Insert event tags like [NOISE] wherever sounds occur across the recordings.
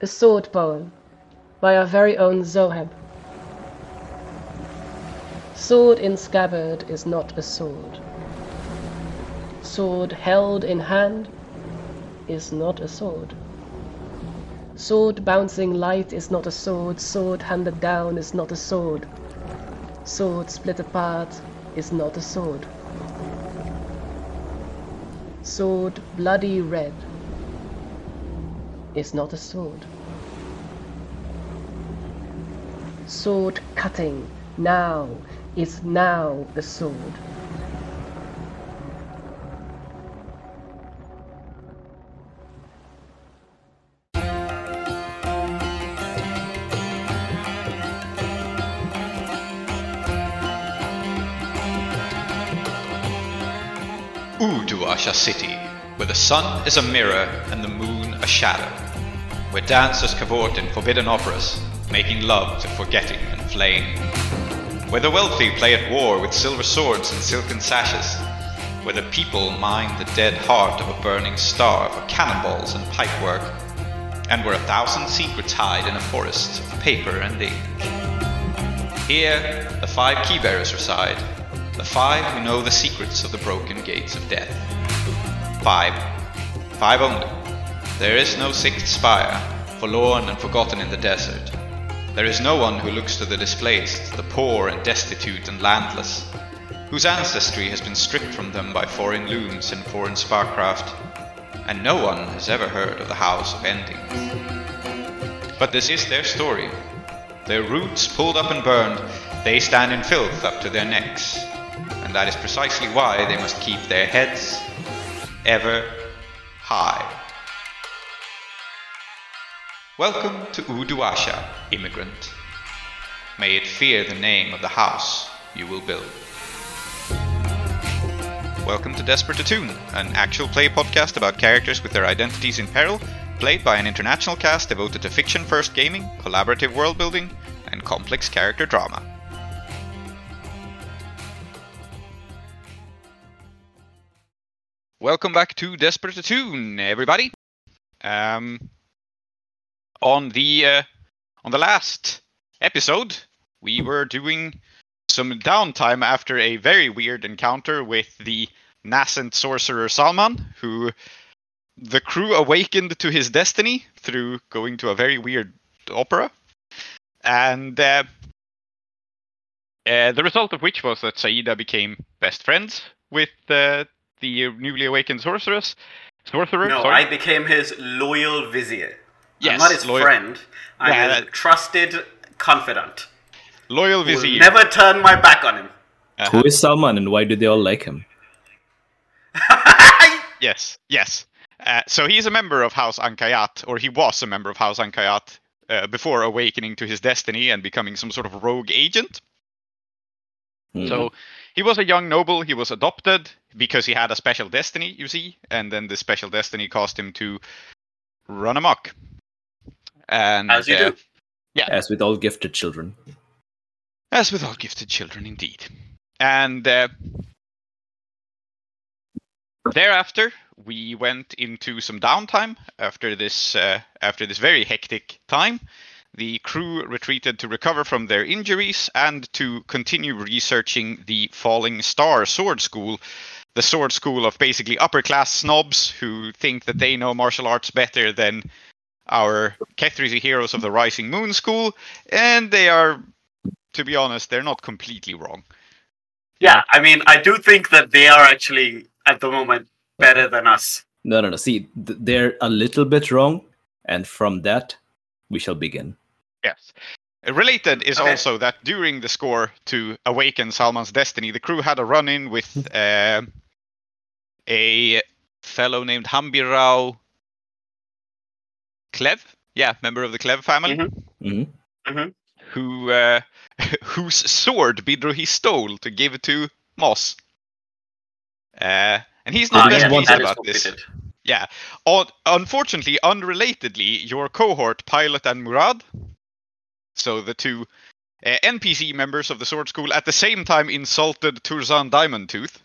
A Sword Poem by our very own Zoheb. Sword in scabbard is not a sword. Sword held in hand is not a sword. Sword bouncing light is not a sword. Sword handed down is not a sword. Sword split apart is not a sword. Sword bloody red is not a sword. Sword cutting now is now a sword. Uduasha City, where the sun is a mirror and the moon a shadow, where dancers cavort in forbidden operas, making love to forgetting and flame. where the wealthy play at war with silver swords and silken sashes, where the people mine the dead heart of a burning star for cannonballs and pipework, and where a thousand secrets hide in a forest of paper and ink. Here, the five keybearers reside, the five who know the secrets of the broken gates of death. Five. Five only. There is no sixth spire, forlorn and forgotten in the desert. There is no one who looks to the displaced, the poor and destitute and landless, whose ancestry has been stripped from them by foreign looms and foreign sparkcraft, and no one has ever heard of the House of Ending. But this is their story. Their roots pulled up and burned, they stand in filth up to their necks, and that is precisely why they must keep their heads ever high. Welcome to Uduasha, immigrant. May it fear the name of the house you will build. Welcome to Desperate Attune, an actual play podcast about characters with their identities in peril, played by an international cast devoted to fiction first gaming, collaborative world building, and complex character drama. Welcome back to Desperate Attune, everybody. Um, on the uh, on the last episode, we were doing some downtime after a very weird encounter with the nascent sorcerer Salman, who the crew awakened to his destiny through going to a very weird opera, and uh, uh, the result of which was that Saeeda became best friends with uh, the newly awakened sorceress. Sorcerer. No, sorry. I became his loyal vizier. Yes, I'm not his loyal- friend. I'm Yeah, his that- trusted confidant. loyal Will vizier. never turn my back on him. Uh-huh. Who is Salman and why do they all like him? [LAUGHS] Yes, yes. Uh, so he's a member of House Ankayat, or he was a member of House Ankayat uh, before awakening to his destiny and becoming some sort of rogue agent. Hmm. So he was a young noble. He was adopted because he had a special destiny, you see, and then the special destiny caused him to run amok. And As you uh, do. as with all gifted children. As with all gifted children, indeed. And uh, thereafter, we went into some downtime after this uh, after this very hectic time. The crew retreated to recover from their injuries and to continue researching the Falling Star Sword School, the sword school of basically upper class snobs who think that they know martial arts better than our Kethrizi heroes of the Rising Moon School, and they are to be honest, they're not completely wrong. Yeah, I mean, I do think that they are actually at the moment better than us. No, no, no. See, th- they're a little bit wrong, and from that, we shall begin. Yes. Related is Okay. also that during the score to awaken Salman's destiny, the crew had a run in with [LAUGHS] uh, a fellow named Hambirao Klev. Yeah, member of the Klev family, Mhm. hmm who uh, [LAUGHS] whose sword Bidrohi stole to give it to Moss. Uh, and he's not Did yeah, want pleased that is about this. Yeah. Un- unfortunately, unrelatedly, your cohort, Pilot and Murad, so the two uh, NPC members of the Sword School, at the same time insulted Turzan Diamond Tooth,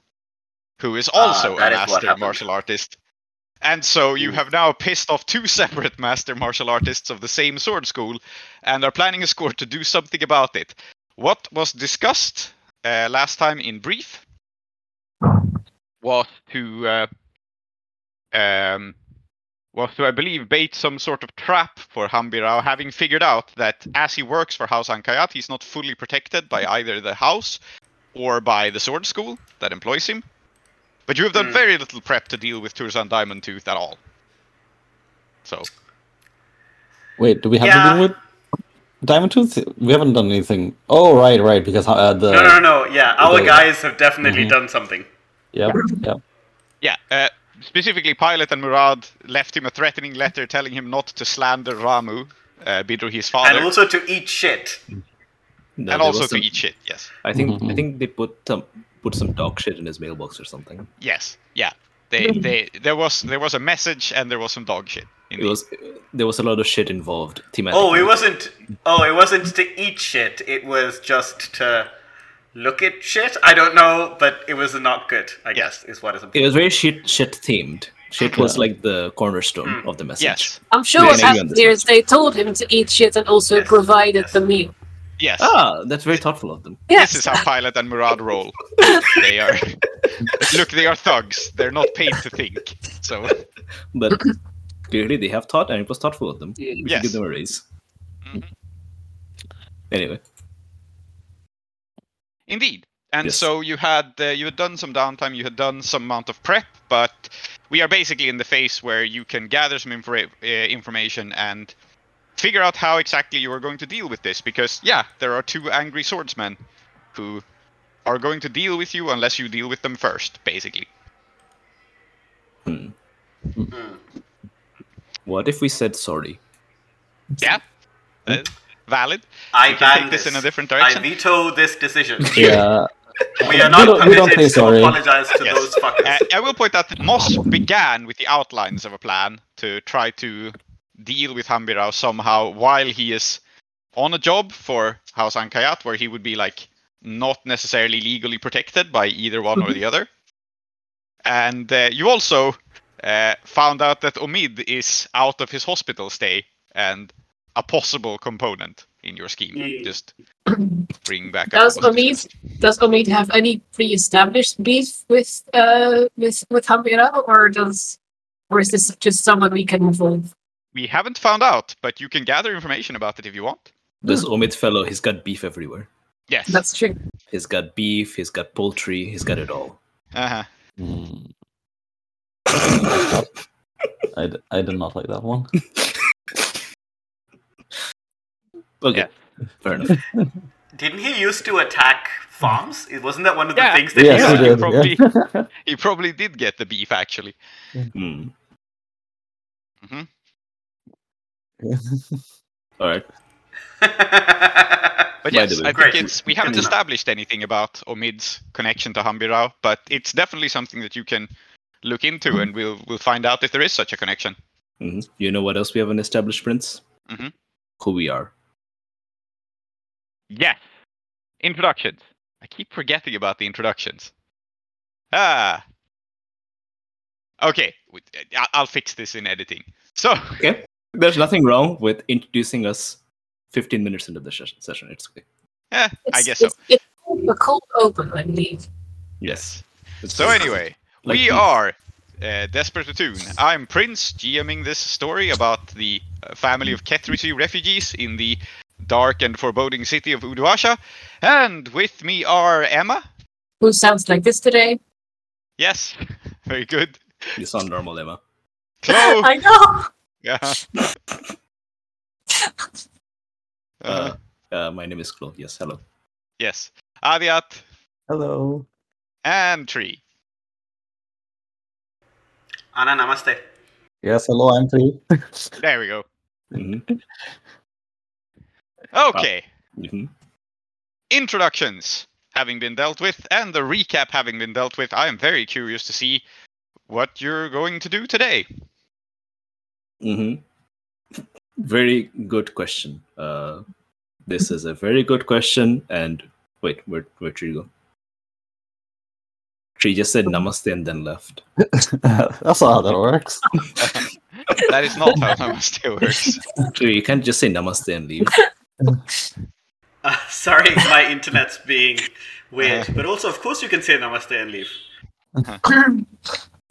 who is Ah, also a that is master martial artist. And so you have now pissed off two [LAUGHS] separate master martial artists of the same sword school and are planning a score to do something about it. What was discussed uh, last time in brief was to uh, um, was to I believe bait some sort of trap for Hambirao, having figured out that as he works for House Ankayat, he's not fully protected by either the house or by the sword school that employs him. But you have done Hmm. very little prep to deal with Turzan Diamond Tooth at all. So Wait, do we have Yeah. to deal with Diamond Tooth? We haven't done anything. Oh, right, right. Because uh, the no, no, no. Yeah, our the- guys have definitely Mhm. done something. Yep, yep. yeah, uh, specifically Pilot and Murad left him a threatening letter telling him not to slander Ramu, uh, Bidru his father, And also to eat shit. No, and also to some- eat shit. Yes, I think I Mhm. think they put some put some dog shit in his mailbox or something. yes, yeah. They, [LAUGHS] they, there was there was a message and there was some dog shit. It was there was a lot of shit involved. Thematically. Oh, it wasn't. Oh, it wasn't to eat shit. It was just to look at shit. I don't know, but it was not good. I guess is what is It was very shit shit themed. Shit was like the cornerstone mm. of the message. Yes, I'm sure Yeah, what maybe happened this here one. is they told him to eat shit and also Yes, provided yes. the meal. Yes. Ah, that's very thoughtful of them. Yes. This is how Pilot and Murad roll. [LAUGHS] they are look, they are thugs. They're not paid to think. So But clearly they have thought, and it was thoughtful of them. We should Yes. give them a raise. Mhm. Anyway, Indeed. And Yes. so you had uh, you had done some downtime, you had done some amount of prep, but we are basically in the phase where you can gather some infra- uh, information and figure out how exactly you are going to deal with this. Because yeah, there are two angry swordsmen who are going to deal with you unless you deal with them first, basically. hmm. Hmm. what if we said sorry? Yeah, uh, valid. I can take ban this in a this. different I veto this decision. [LAUGHS] Yeah. We are not don't- we don't permitted say to sorry. apologize to Yes. those fuckers. Uh, I will point out that Moss began with the outlines of a plan to try to deal with Hambirao somehow while he is on a job for House Ankayat, where he would be like not necessarily legally protected by either one or the other. And uh, you also uh, found out that Omid is out of his hospital stay and a possible component in your scheme. Mm. Just [CLEARS THROAT] bring back. Does Omid does Omid have any pre-established beef with uh with with Hamira, or does or is this just someone we can involve? We haven't found out, but you can gather information about it if you want. This Omid fellow, he's got beef everywhere. Yes. That's true. He's got beef, he's got poultry, he's got it all. Uh-huh. Hmm. I, d- I did not like that one. [LAUGHS] Okay, fair enough. [LAUGHS] Didn't he used to attack farms? It wasn't that one of the Yeah. things that yes, he he you did. probably- yeah. [LAUGHS] He probably did get the beef, actually. Hmm. Mhm. [LAUGHS] All right. [LAUGHS] But yes. I think it's we haven't established anything about Omid's connection to Hambirao, but it's definitely something that you can look into, and we'll we'll find out if there is such a connection. Mhm. You know what else we haven't established, Prince? Mhm. Who we are. Yes. Introductions. I keep forgetting about the introductions. Ah. Okay, I'll fix this in editing. So, Okay. There's nothing wrong with introducing us 15 minutes into the ses- session. It's okay. eh, I It's- guess so. It's, it's a cold open, I believe. Yes. It's So fine. anyway, Like we beef. are uh, Desperate Attune. I'm Prince, GMing this story about the uh, family of Kethrizi refugees in the dark and foreboding city of Uduasha. And with me are Emma. Who sounds like this today? Yes, [LAUGHS] very good. You sound normal, Emma. Chloe. [LAUGHS] I know. Yeah. [LAUGHS] Uh, Uh, uh, my name is Chloe. Yes, hello. yes. Adiat Hello. and Tree. Anna, namaste. Yes, hello, I'm Tree. [LAUGHS] There we go. hmm [LAUGHS] Okay. hmm introductions having been dealt with and the recap having been dealt with, I am very curious to see what you're going to do today. Hmm Very good question. Uh, this is a very good question. And wait, where where should you go? Tree just said namaste and then left. [LAUGHS] That's not how that works. [LAUGHS] that is not how Namaste works. Tree, you can't just say namaste and leave. Uh, sorry, my internet's being weird. But also, of course, you can say namaste and leave.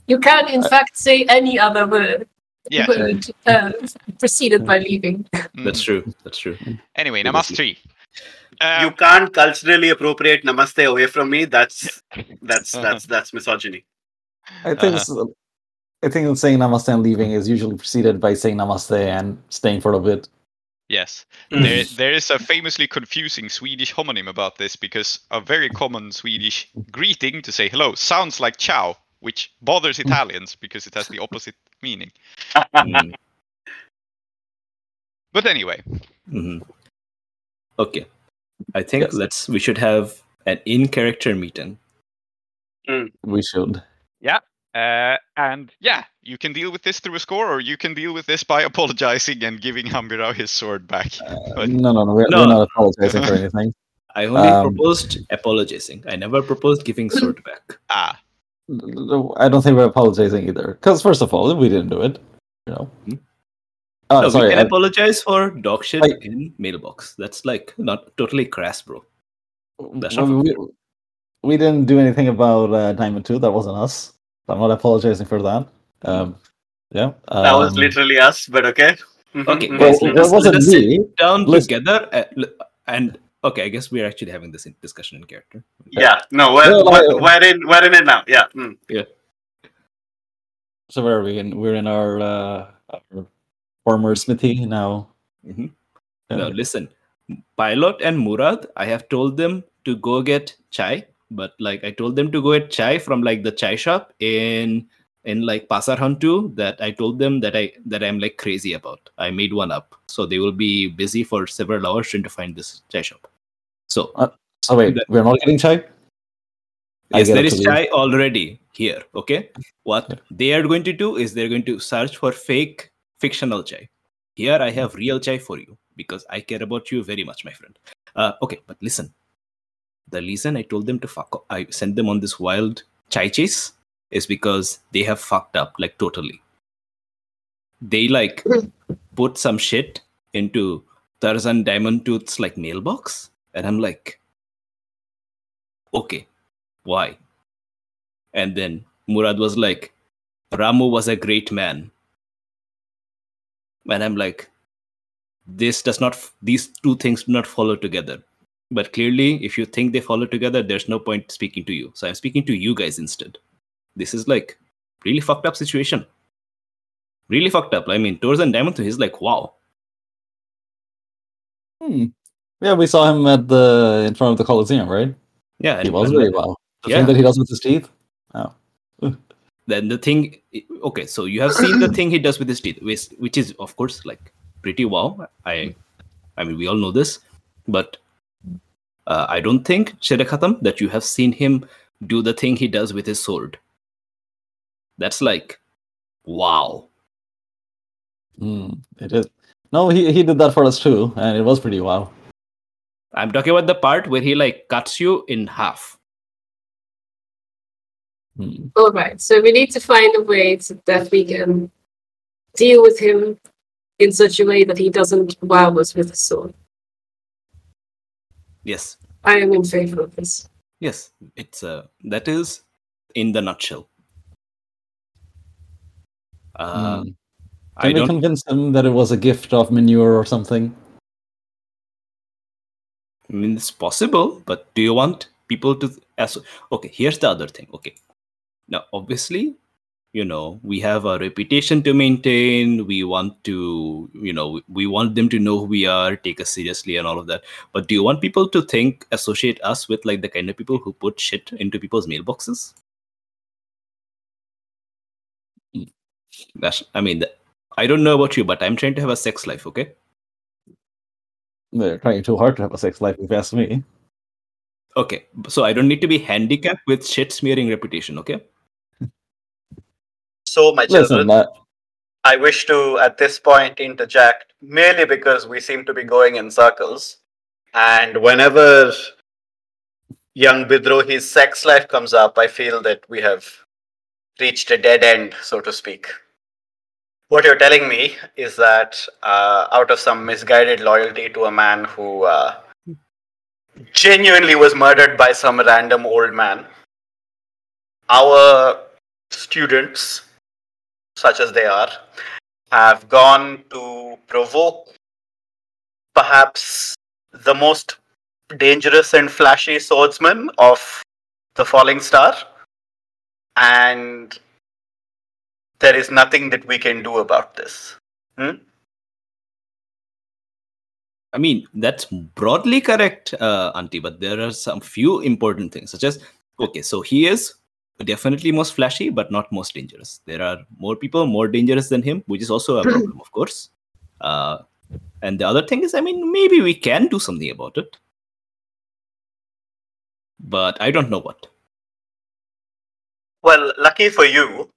You can, in fact, say any other word, Yeah. word uh, preceded by leaving. That's true. That's true. Anyway, Namaste tree. Uh, you can't culturally appropriate namaste away from me. That's that's that's that's misogyny. I think it's, I think saying namaste and leaving is usually preceded by saying namaste and staying for a bit. Yes. Mm. There, there is a famously confusing Swedish homonym about this because a very common Swedish greeting to say hello sounds like ciao, which bothers Italians because it has the opposite [LAUGHS] meaning. Mm, But anyway, mhm. Okay. I think Yes. let's we should have an in-character meeting. We should. Yeah. Uh, and yeah, you can deal with this through a score, or you can deal with this by [LAUGHS] apologizing and giving Hambira his sword back. But- No, no, no. We're, No. we're not apologizing for anything. [LAUGHS] I only Um, proposed apologizing. I never proposed giving sword back. ah, I don't think we're apologizing either. Because first of all, we didn't do it. You know. Hmm. Oh, no, sorry. we can I- apologize for dog shit I- in mailbox. That's like not totally crass, bro. That's Well, not we, we didn't do anything about uh, Diamond Two. That wasn't us. I'm not apologizing for that. Um, yeah. That was um, literally us, but okay. Mhm, Okay, mhm, Well, guys, mhm. let's- wasn't let's sit me. down Listen- together uh, and okay. I guess we're actually having this discussion in character. Yeah, no, we're, Well, we're, I- we're in we're in it now. Yeah. mm. So where are we? In? We're in our, uh, our former smithy now. Mhm. Yeah. No, listen, Pilot and Murad, I have told them to go get chai, but like I told them to go get chai from like the chai shop in in like Pasar Hantu that I told them that I that I'm like crazy about. I made one up, so they will be busy for several hours trying to find this chai shop. So So wait, That- we're not getting chai. Yes, there is there it is chai already here. Okay, what Yeah. they are going to do is they're going to search for fake fictional chai. Here I have real chai for you because I care about you very much, my friend. Uh, okay, but listen. The reason I told them to fuck, off, I sent them on this wild chai chase is because they have fucked up like totally. They like put some shit into Turzan Diamond Tooth's like mailbox, and I'm like, okay, why? And then Murad was like, Ramu was a great man. And I'm like, this does not, f- these two things do not follow together. But clearly, if you think they follow together, there's no point speaking to you. So I'm speaking to you guys instead. This is like really fucked up situation. Really fucked up. I mean, Turzan Diamond Tooth is like, wow. Hmm. Yeah, we saw him at the in front of the Coliseum, right? Yeah, He and- was and very well. The Yeah. thing that he does with his teeth. Oh, [LAUGHS] then the thing okay so you have seen the [CLEARS THROAT] thing he does with his teeth which, which is of course like pretty wow i i mean we all know this but uh, i don't think Shirakatam, that you have seen him do the thing he does with his sword that's like wow Hmm, it is. No, he he did that for us too, and it was pretty wow. i'm talking about the part where he like cuts you in half Hmm. All right, so we need to find a way to, that we can deal with him in such a way that he doesn't wow us with his sword. yes I am in favor of this. yes it's uh that is in the nutshell Hmm. i Can we don't convince him that it was a gift of manure or something? I mean, it's possible, but do you want people to? Okay, here's the other thing. Okay, now obviously, you know, we have a reputation to maintain. We want to, you know, we want them to know who we are, take us seriously, and all of that. But do you want people to think, associate us with like the kind of people who put shit into people's mailboxes? That's, I mean, I don't know about you, but I'm trying to have a sex life. Okay. They're trying too hard to have a sex life, if you ask me. Okay, so I don't need to be handicapped with shit smearing reputation, okay? So, my Listen, children, uh, I wish to at this point interject merely because we seem to be going in circles. And whenever young Bidrohi's sex life comes up, I feel that we have reached a dead end, so to speak. What you're telling me is that uh, out of some misguided loyalty to a man who uh, genuinely was murdered by some random old man, our students, such as they are, have gone to provoke perhaps the most dangerous and flashy swordsman of the falling star and there is nothing that we can do about this hmm? I mean, that's broadly correct, uh, Auntie, but there are some few important things, such as okay, so he is definitely most flashy, but not most dangerous. There are more people more dangerous than him, which is also a [LAUGHS] problem, of course. Uh, and the other thing is, I mean, maybe we can do something about it, but I don't know what. well lucky for you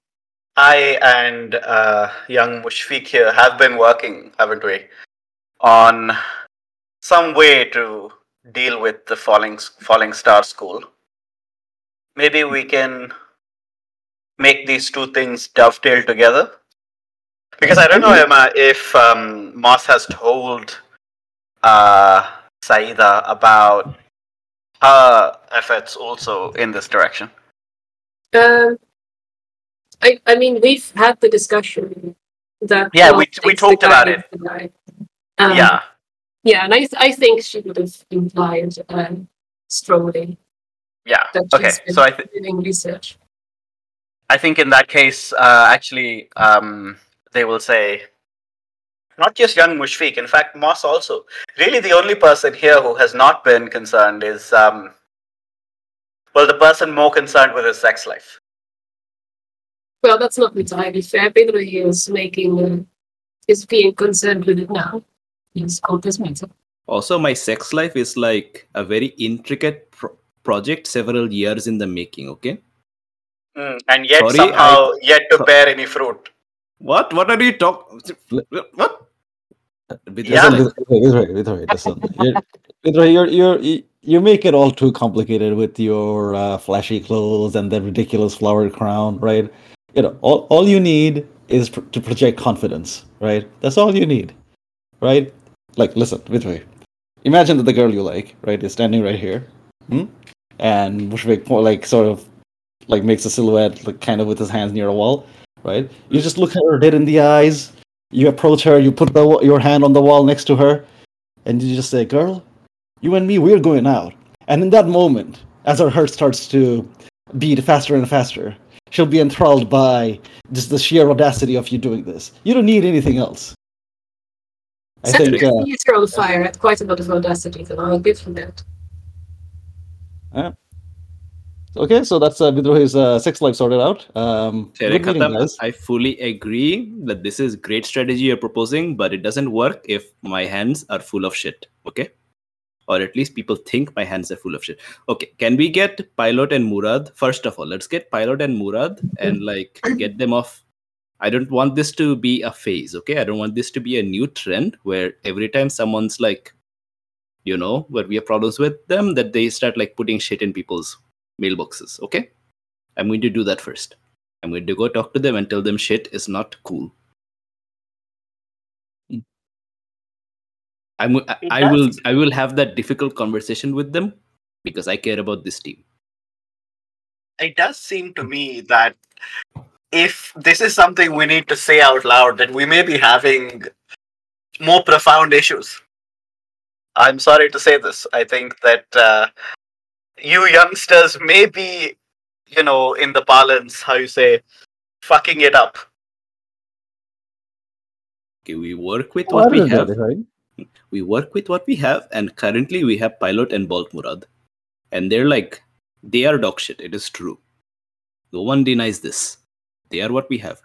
i and uh, young mushfiq here. Have been working haven't we on some way to deal with the falling falling star school. Maybe we can make these two things dovetail together. Because i don't know emma if um, moss has told uh, saeeda about her efforts also in this direction. Um, I I mean we've had the discussion that Yeah, we- we talked about it. Um, yeah yeah, and I I think she would have implied um, strongly yeah okay so i th- doing research. I think in that case, uh, actually, um, they will say, not just young Mushfiq, in fact, Moss also. Really, the only person here who has not been concerned is, um, well, the person more concerned with his sex life. Well, that's not entirely fair. Pedro is making uh, is being concerned with it now. He's called this meeting. Also, my sex life is like a very intricate pro- project, several years in the making. Okay, Mm, and yet, Sorry, somehow, yet to bear any fruit. what? What are you talking? What? Yeah. this, Listen, like, With Ray, with Ray, listen. You're, you're, you're, you you make it all too complicated with your uh, flashy clothes and the ridiculous flowered crown, right? You know, all, all you need is pr- to project confidence, right? That's all you need, right? Like, listen, with Ray. Imagine that the girl you like, right, is standing right here, hmm? and Mushfiq, like, sort of, like, makes a silhouette, like, kind of with his hands near a wall, right? You just look at her dead in the eyes, you approach her, you put the, your hand on the wall next to her, and you just say, Girl, you and me, we're going out. And in that moment, as her heart starts to beat faster and faster, she'll be enthralled by just the sheer audacity of you doing this. You don't need anything else. I Set think. Uh, your on fire at quite a lot of audacity, then I'll give him that. okay, so that's uh, Bidrohi's uh, sex life sorted out. Um, Tere meeting, I fully agree that this is great strategy you're proposing, but it doesn't work if my hands are full of shit. Okay, or at least people think my hands are full of shit. Okay, can we get Pilot and Murad first of all? Let's get Pilot and Murad and like get them off. I don't want this to be a phase. Okay, I don't want this to be a new trend where every time someone's like, you know, where we have problems with them, that they start like putting shit in people's mailboxes. Okay, I'm going to do that first. I'm going to go talk to them and tell them shit is not cool. I'm, I, I will. I will have that difficult conversation with them because I care about this team. It does seem to me that if this is something we need to say out loud, then we may be having more profound issues. I'm sorry to say this. I think that uh, you youngsters may be, you know, in the parlance, how you say, fucking it up. Okay, we work with Oh, what we have. this, right? We work with what we have, and currently we have Pilot and Bolt Murad, and they're like they are dog shit. It is true. No one denies this. They are what we have.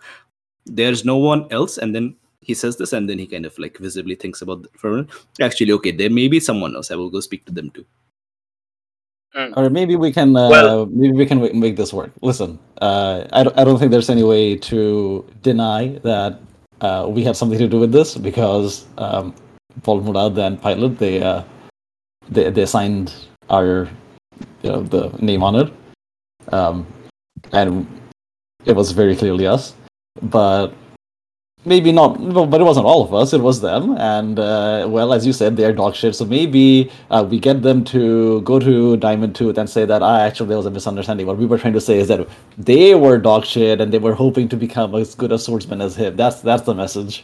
There's no one else, and then he says this, and then he kind of like visibly thinks about the, for a minute. actually okay. There may be someone else. I will go speak to them too. Or maybe we can. Uh, Well- maybe we can make this work. Listen, uh, I don't. I don't think there's any way to deny that uh, we have something to do with this because um, Paul Murad and Pilot they uh, they they signed our you know the name on it, um, and it was very clearly us. But maybe not. But it wasn't all of us. It was them. And uh, well, as you said, they're dog shit. So maybe uh, we get them to go to Diamond Tooth and say that ah, actually there was a misunderstanding. What we were trying to say is that they were dog shit and they were hoping to become as good a swordsman as him. That's that's the message.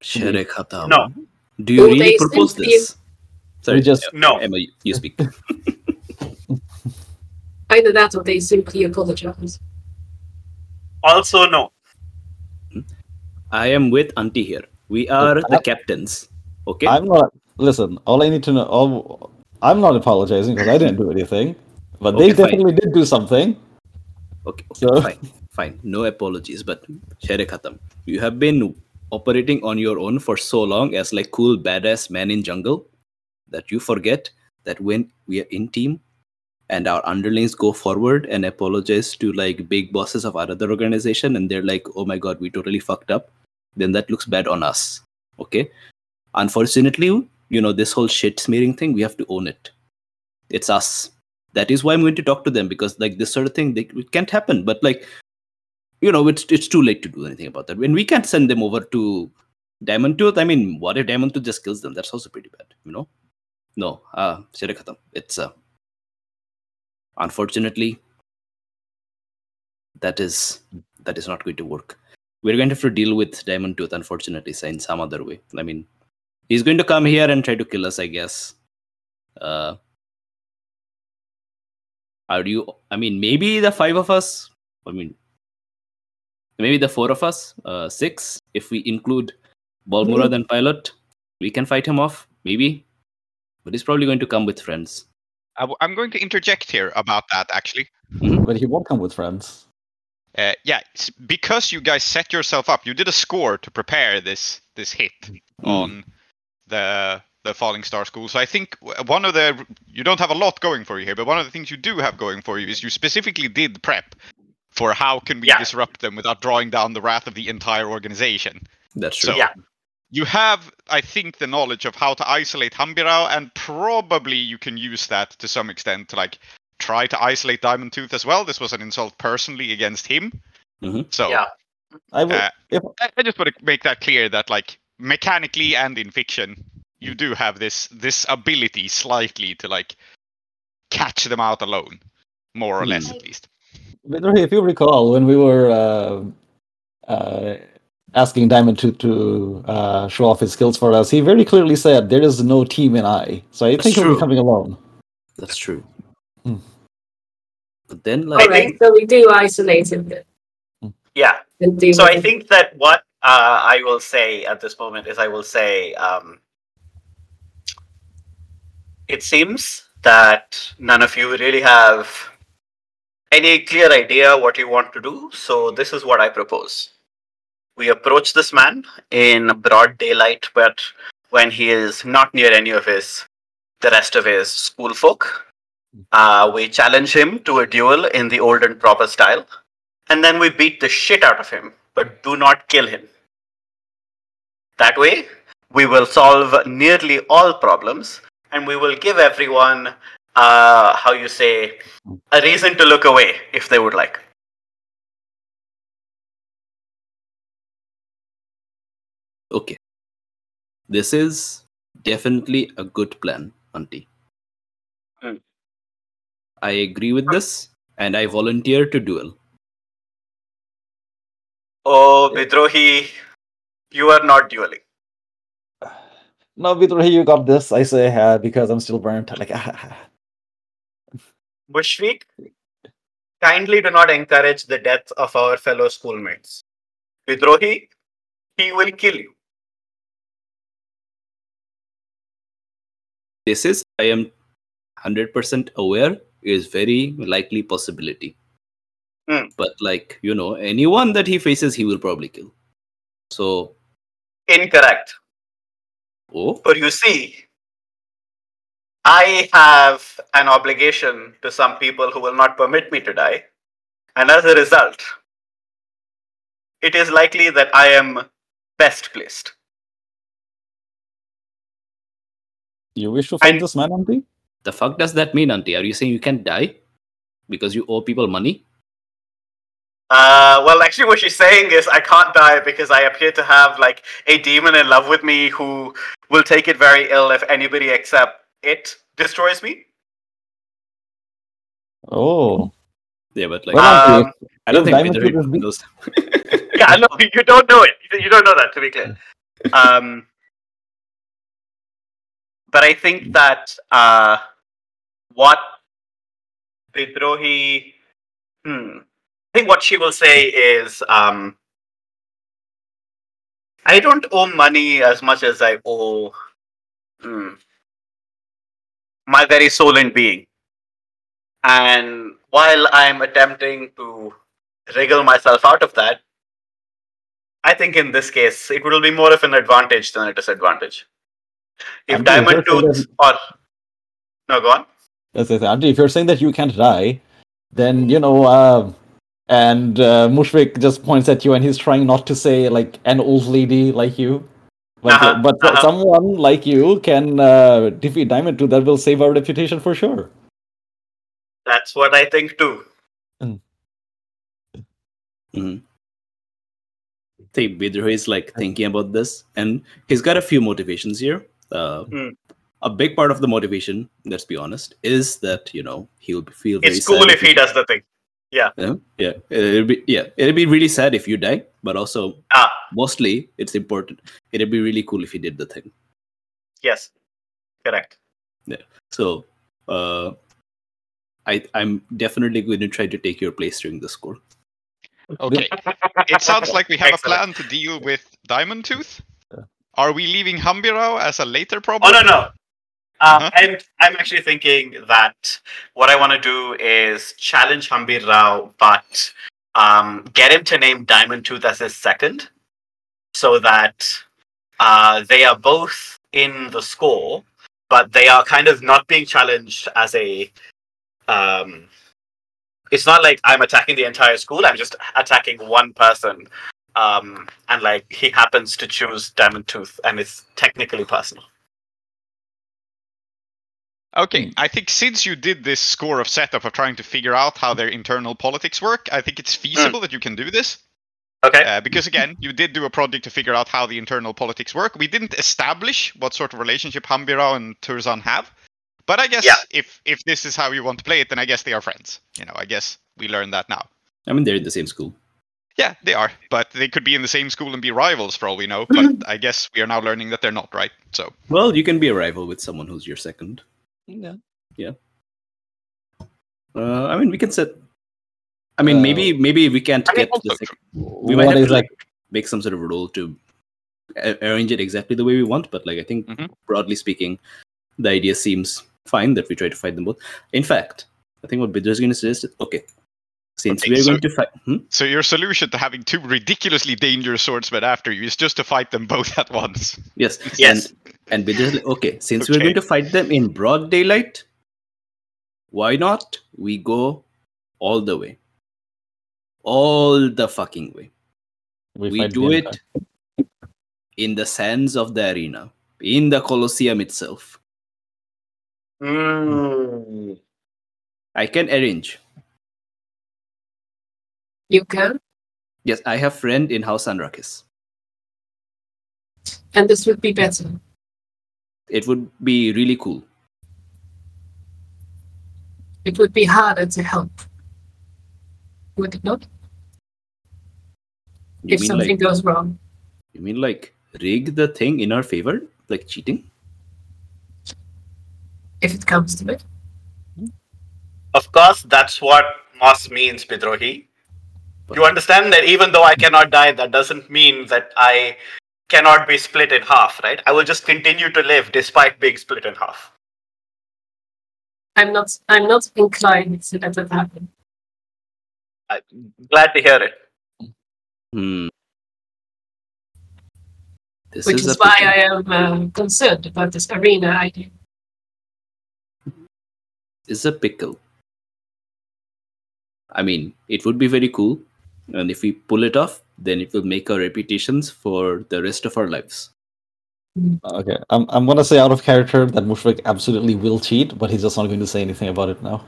Mm-hmm. Shere Khatam. No. Do you Will really they propose simply- this? Sorry, We just- No. Emma, you- you speak. [LAUGHS] Either that or they simply apologize. Also, no. Hmm? I am with Auntie here. We are the I- captains. Okay. I'm not. Listen, all I need to know. All, I'm not apologizing because I didn't do anything, but they Okay, fine. definitely did do something. Okay, okay So- fine, fine. No apologies, but Shere Khatam, you have been operating on your own for so long as like cool badass man in jungle that you forget that when we are in team and our underlings go forward and apologize to like big bosses of our other organization and they're like, oh my god, we totally fucked up, then that looks bad on us. Okay. Unfortunately, you know, this whole shit smearing thing, we have to own it. It's us that is why i'm going to talk to them because like this sort of thing they, it can't happen but like you know it's it's too late to do anything about that. When we can't send them over to diamond tooth. I mean what if diamond tooth just kills them? That's also pretty bad you know? No uh it's uh unfortunately that is that is not going to work. We're going to have to deal with diamond tooth unfortunately in some other way. I mean he's going to come here and try to kill us i guess. Uh are you i mean maybe the five of us i mean maybe the four of us uh six if we include balmurad and pilot we can fight him off maybe but he's probably going to come with friends I w- I'm going to interject here about that actually. But he won't come with friends. Uh, yeah, it's because you guys set yourself up. You did a score to prepare this this hit Mm. on the the Falling Star School. So I think one of the you don't have a lot going for you here, but one of the things you do have going for you is you specifically did prep for how can we Yeah. disrupt them without drawing down the wrath of the entire organization. that's true So Yeah. you have, I think, the knowledge of how to isolate Hambirao, and probably you can use that to some extent to like try to isolate Diamond Tooth as well. This was an insult personally against him. Mhm. So Yeah. I will. Uh, if, I, I just want to make that clear that like mechanically and in fiction, you do have this this ability slightly to like catch them out alone, more or less Hmm. at least. Bidrohi, if you recall, when we were uh, uh, asking Diamond to to uh, show off his skills for us, he very clearly said there is no team in I. So I That's think he'll be coming alone. that's true Hmm. but then like Alright, think- so we do isolate him then. Yeah. And So I him. think that what uh, I will say at this moment is I will say um, it seems that none of you really have any clear idea what you want to do. So this is what I propose. We approach this man in broad daylight, but when he is not near any of his the rest of his school folk. Uh, we challenge him to a duel in the old and proper style and then we beat the shit out of him, but do not kill him. That way, we will solve nearly all problems, and we will give everyone, uh, how you say, a reason to look away if they would like. okay this is definitely a good plan auntie Hmm. i agree with this and i volunteer to duel Oh, Bidrohi, you are not dueling. [SIGHS] No, Bidrohi, you got this. I say uh, because I'm still burnt. Like, [LAUGHS] Mushfiq, kindly do not encourage the death of our fellow schoolmates. Bidrohi, he will kill you. this is i am 100% aware is very likely possibility Hmm. but like you know anyone that he faces he will probably kill so Incorrect. oh For you see, I have an obligation to some people who will not permit me to die. And as a result, it is likely that I am best placed. you wish to find And- this man, Auntie? The fuck does that mean, Auntie? Are you saying you can die because you owe people money? Uh, well, actually, what she's saying is I can't die because I appear to have like a demon in love with me who will take it very ill if anybody except it destroys me. Oh. Yeah, but like Well, Um, I don't think Diamond Vidra Tooth knows. [LAUGHS] [LAUGHS] yeah, no, you don't know it. You don't know that, to be clear. Um, but I think that uh, what Bidrohi, hmm, I think what she will say is, um, I don't owe money as much as I owe hmm, my very soul and being. And while I'm attempting to wriggle myself out of that, I think in this case it will be more of an advantage than a disadvantage. If I'm Diamond Tooth or no, go on. Yes, yes, Auntie, if you're saying that you can't die, then you know, uh, and uh, Mushfiq just points at you, and he's trying not to say like an old lady like you, but Uh-huh, but uh-huh. someone like you can uh, defeat Diamond Tooth. That will save our reputation for sure. That's what I think too. Mhm. See, Bidra is like thinking about this, and he's got a few motivations here. Uh, Hmm. A big part of the motivation, let's be honest, is that you know he'll feel very It's cool sad if he does the thing. Yeah, yeah, it'll be yeah, it'll be really sad if you die, but also Ah. mostly it's important. It'd be really cool if you did the thing. Yes, correct. Yeah. So, uh, I I'm definitely going to try to take your place during the score. Okay. [LAUGHS] It sounds like we have a plan to deal with Diamond Tooth. Are we leaving Hambirao as a later problem? Oh problem? no no. Uh, Uh-huh. I'm I'm actually thinking that what I want to do is challenge Hambirao, but um, get him to name Diamond Tooth as his second, so that uh, they are both in the score, but they are kind of not being challenged as a. Um, it's not like I'm attacking the entire school. I'm just attacking one person, um, and like he happens to choose Diamond Tooth, and it's technically personal. Okay, hmm. I think since you did this score of setup of trying to figure out how their internal politics work, I think it's hmm. feasible that you can do this. Okay. Uh, because again, you did do a project to figure out how the internal politics work. We didn't establish what sort of relationship Hambirao and Turzan have, but I guess Yeah. if if this is how you want to play it, then I guess they are friends. You know, I guess we learned that now. I mean, they're in the same school. Yeah, they are, but they could be in the same school and be rivals for all we know. But mm-hmm. I guess we are now learning that they're not, right? So Well, you can be a rival with someone who's your second. Yeah. Uh, I mean, we can set. I mean, Uh, maybe maybe we can't I mean, get the also sec- true. we might have to like? like make some sort of rule to arrange it exactly the way we want. But like, I think Mhm. broadly speaking, the idea seems fine that we try to fight them both. In fact, I think what Bidra is going to suggest is okay. Since Okay, we're so- going to fight, hmm? So your solution to having two ridiculously dangerous swordsmen after you is just to fight them both at once. yes, [LAUGHS] Yes. and, and Bidra's like, okay, since we're going to fight them in broad daylight, why not we go all the way, all the fucking way. we fight do the it in the sands of the arena, in the Colosseum itself. Mm. I can arrange. You can, Yes, I have friend in House Anrakhis. and this would be better. It would be really cool. It would be harder to help. Would it not? You if something like goes wrong. you mean like rig the thing in our favor, like cheating? If it comes to it. Of course, that's what Moss means, Bidrohi. You understand that even though I cannot die, that doesn't mean that I cannot be split in half, right? I will just continue to live despite being split in half. I'm not I'm not inclined to let that happen. I'm glad to hear it. Hmm. This Which is, is why. I am uh, concerned about this arena idea. is a pickle. I mean, it would be very cool, and if we pull it off, then it will make our reputations for the rest of our lives. Okay, I'm I'm gonna say out of character that Mushfiq absolutely will cheat, but he's just not going to say anything about it now.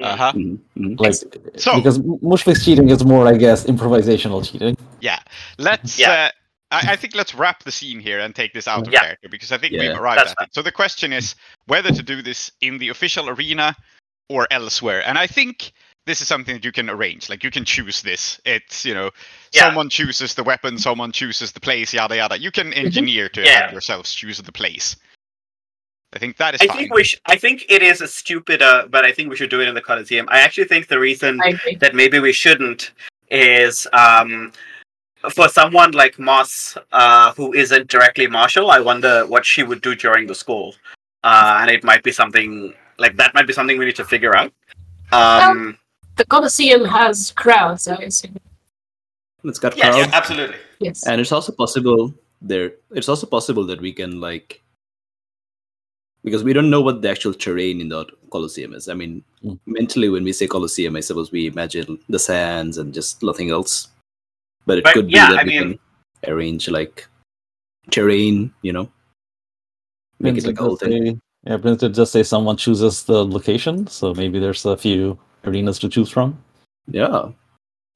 Uh huh. Mhm, mhm. Like So- because Mushfiq's cheating is more, I guess, improvisational cheating. Yeah. Let's. Yeah. Uh, I, I think let's wrap the scene here and take this out of Yeah. character because I think Yeah. we've arrived That's at it. So the question is whether to do this in the official arena or elsewhere. And I think this is something that you can arrange. Like you can choose this. It's you know, Yeah. someone chooses the weapon, someone chooses the place, yada yada. You can engineer to Yeah. have yourselves choose the place. I think that is I fine. think we sh- I think it is a stupid, uh, but I think we should do it in the Coliseum. I actually think the reason that maybe we shouldn't is um, for someone like Moss, uh, who isn't directly martial. I wonder what she would do during the school, uh, and it might be something like that. Might be something we need to figure out. Um, The Colosseum has crowds, I assume. It's got yes, crowds, absolutely. Yes. and it's also possible there. It's also possible that we can like because we don't know what the actual terrain in the Colosseum is. I mean, Mm. mentally, when we say Colosseum, I suppose we imagine the sands and just nothing else. But it But, could be yeah, that I we mean- can arrange like terrain, you know, make Prince it like did a whole thing. yeah, Prince did just say someone chooses the location, so maybe there's a few arenas to choose from. Yeah,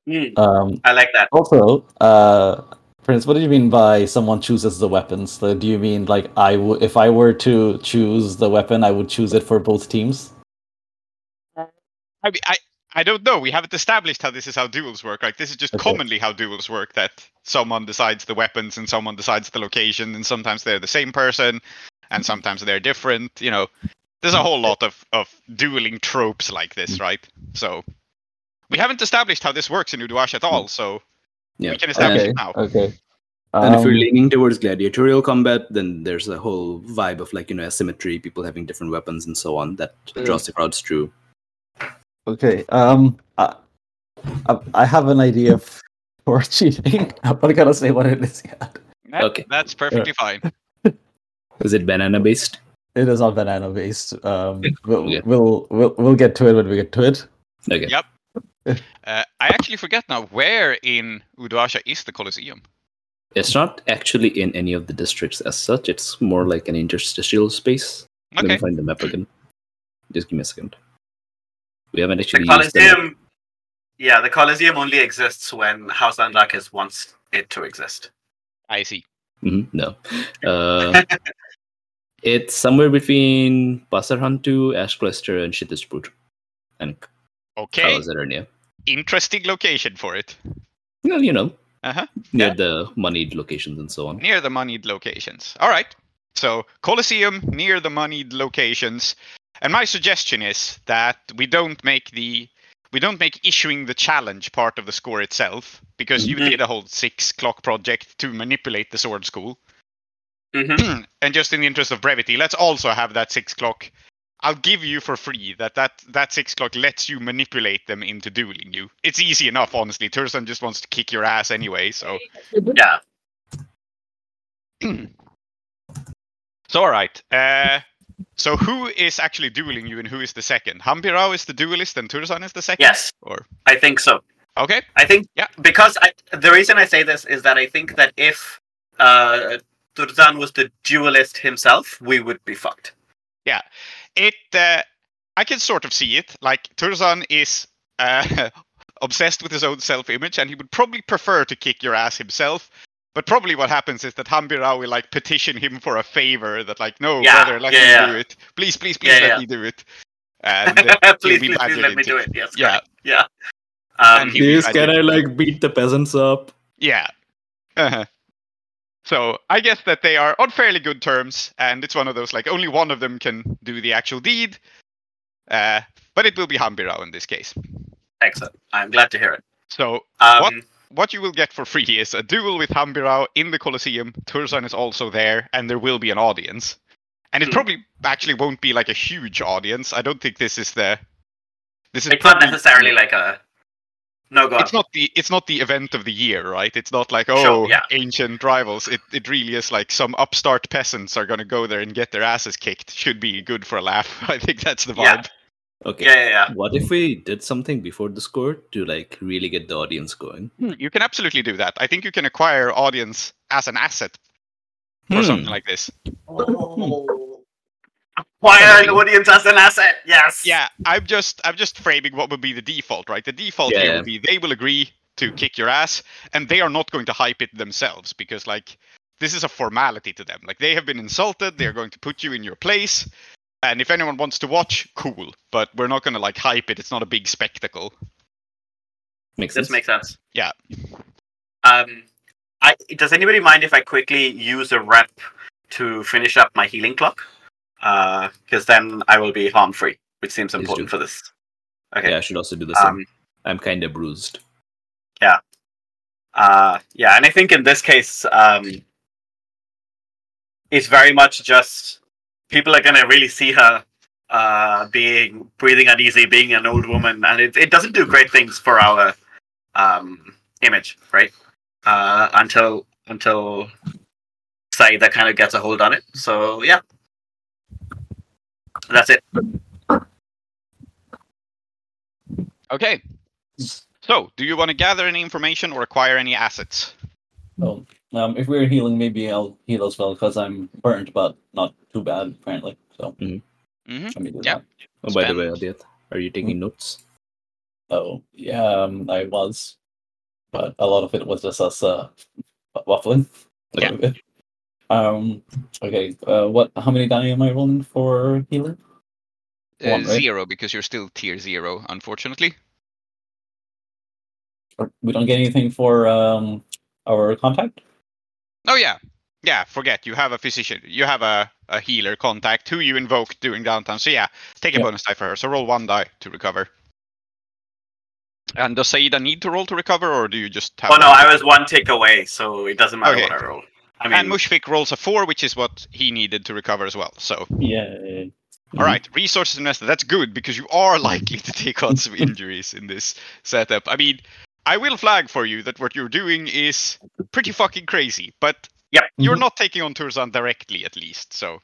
Mm, Um, I like that. also, uh, Prince, what do you mean by someone chooses the weapons? Like, do you mean like I would, if I were to choose the weapon, I would choose it for both teams? I, mean, I I don't know. We haven't established how this is how duels work. Like this is just Okay. commonly how duels work. That someone decides the weapons and someone decides the location, and sometimes they're the same person, and sometimes they're different. You know, there's a whole lot of of dueling tropes like this, right? So we haven't established how this works in Uduash at all. So yeah. we can establish Okay, it now. okay. And if you're Um, leaning towards gladiatorial combat, then there's a whole vibe of like you know asymmetry, people having different weapons and so on that Mm. draws the crowds through. Okay. Um, I, I, I have an idea f- [LAUGHS] for cheating. [LAUGHS] I'm not gonna say what it is yet. That- Okay. that's perfectly fine. [LAUGHS] Is it banana based? It is not banana based. Um, [LAUGHS] we'll, Okay. we'll we'll we'll get to it when we get to it. Okay. Yep. [LAUGHS] Uh, I actually forget now where in Uduasha is the Colosseum. It's not actually in any of the districts as such. It's more like an interstitial space. Let me Okay. find the map again. Just give me a second. We haven't The actually used the map. Coliseum. Yeah, the Coliseum only exists when House Anrakhis wants it to exist. I see. Mhm, no. [LAUGHS] Uh, it's somewhere between Pasarhantu, Ashcluster, and Shittisbrut. And Okay. Interesting location for it. Well, you know, Uh-huh. near Yeah. the moneyed locations and so on. Near the moneyed locations. All right. So Colosseum near the moneyed locations. And my suggestion is that we don't make the we don't make issuing the challenge part of the score itself because you Mhm. did a whole six clock project to manipulate the sword school. Hmm and just in the interest of brevity, let's also have that six clock. I'll give you for free that that that six clock lets you manipulate them into dueling you. It's easy enough, honestly. Turzan just wants to kick your ass anyway, so Yeah. [CLEARS THROAT] so all right. Uh, so who is actually dueling you, and who is the second? Hambirao is the duelist, and Turzan is the second. Yes, Or I think so. okay, I think Yeah. because I, the reason I say this is that I think that if uh, Turzan was the duelist himself, we would be fucked. Yeah, it. Uh, I can sort of see it. Like Turzan is uh, [LAUGHS] obsessed with his own self-image, and he would probably prefer to kick your ass himself. But probably what happens is that Hambirao will like petition him for a favor that like, no, Yeah, brother, let yeah, me yeah. do it. Please, please, please Yeah, let yeah. me do it. [LAUGHS] And then please, please, please let me do it. Yes. Yeah. correct. Yeah. Um, he- Please, can. I, like beat the peasants up? Yeah. Uh-huh. [LAUGHS] So I guess that they are on fairly good terms, and it's one of those like only one of them can do the actual deed. Uh, but it will be Hambirao in this case. excellent. I'm glad to hear it. So Um, What? what you will get for free is a duel with Hambirao in the Colosseum. Turzan is also there, and there will be an audience. And it Hmm. probably actually won't be like a huge audience. I don't think this is the. This is It's not necessarily like a no go. It's not the it's not the event of the year, right? It's not like oh Sure, yeah. ancient rivals. It it really is like some upstart peasants are gonna go there and get their asses kicked. Should be good for a laugh. [LAUGHS] I think that's the Yeah. vibe. Okay. Yeah, yeah, yeah. What if we did something before the score to like really get the audience going? You can absolutely do that. I think you can acquire audience as an asset or Hmm. something like this. Oh. Acquire an audience as an asset. Yes. Yeah, I'm just I'm just framing what would be the default, right? The default Yeah, here yeah. would be they will agree to kick your ass, and they are not going to hype it themselves because like this is a formality to them. Like they have been insulted, they are going to put you in your place. And if anyone wants to watch, cool. But we're not gonna like hype it. It's not a big spectacle. Makes This sense. makes sense. Yeah. Um, I does anybody mind if I quickly use a rep to finish up my healing clock? Because then I will be harm free, which seems important for this. Okay. Yeah, I should also do the same. Um, I'm kind of bruised. Yeah. Uh, yeah, and I think in this case, um, it's very much just people are gonna really see her uh, being breathing uneasy, being an old woman, and it, it doesn't do great things for our um, image, right? Uh, until until Saeeda kind of gets a hold on it. So yeah, that's it. Okay. So, do you want to gather any information or acquire any assets? Oh, um, if we're healing, maybe I'll heal as well because I'm burnt, but not too bad apparently. So Mm-hmm. let me do Yeah. that. Oh, by the way, Spend- Adit, are you taking notes? Oh, yeah, um, I was, but a lot of it was just us uh, waffling. Yeah. [LAUGHS] little bit. Um. Okay. Uh. What? How many die am I rolling for healer? Uh, One, right? Zero, because you're still tier zero, unfortunately. We don't get anything for um our contact. Oh yeah, yeah. Forget you have a physician. You have a, a healer contact who you invoke during downtime. So yeah, take a Yeah. bonus die for her. So roll one die to recover. And does Saeeda need to roll to recover, or do you just have? Oh no, one? I was one tick away, so it doesn't matter Okay. what I roll. I mean, and Mushfiq rolls a four, which is what he needed to recover as well. So Yeah. all right, resources invested. That's good because you are [LAUGHS] likely to take on some [LAUGHS] injuries in this setup. I mean, I will flag for you that what you're doing is pretty fucking crazy, but Yep. you're Mhm. not taking on Turzan directly, at least. So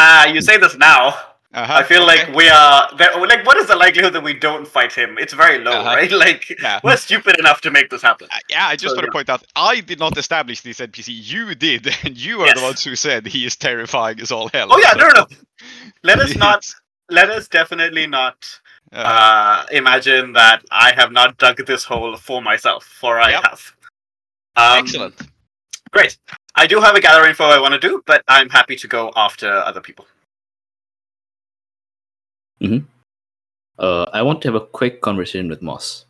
Ah, you say this now. Uh-huh, I feel okay. like we are there- like. What is the likelihood that we don't fight him? It's very low, Uh-huh. right? [LAUGHS] Like Yeah. we're stupid enough to make this happen. Uh, yeah, I just So, want to yeah. point out I did not establish this NPC. You did, [LAUGHS] and you are the ones who said he is terrifying as all hell. Oh yeah, So- no, no, no. [LAUGHS] Let us not. Let us definitely not Uh, uh, imagine that I have not dug this hole for myself, for I Yep. have. Um, excellent. Great. I do have a gather info I want to do, but I'm happy to go after other people. Uh, I want to have a quick conversation with Moss,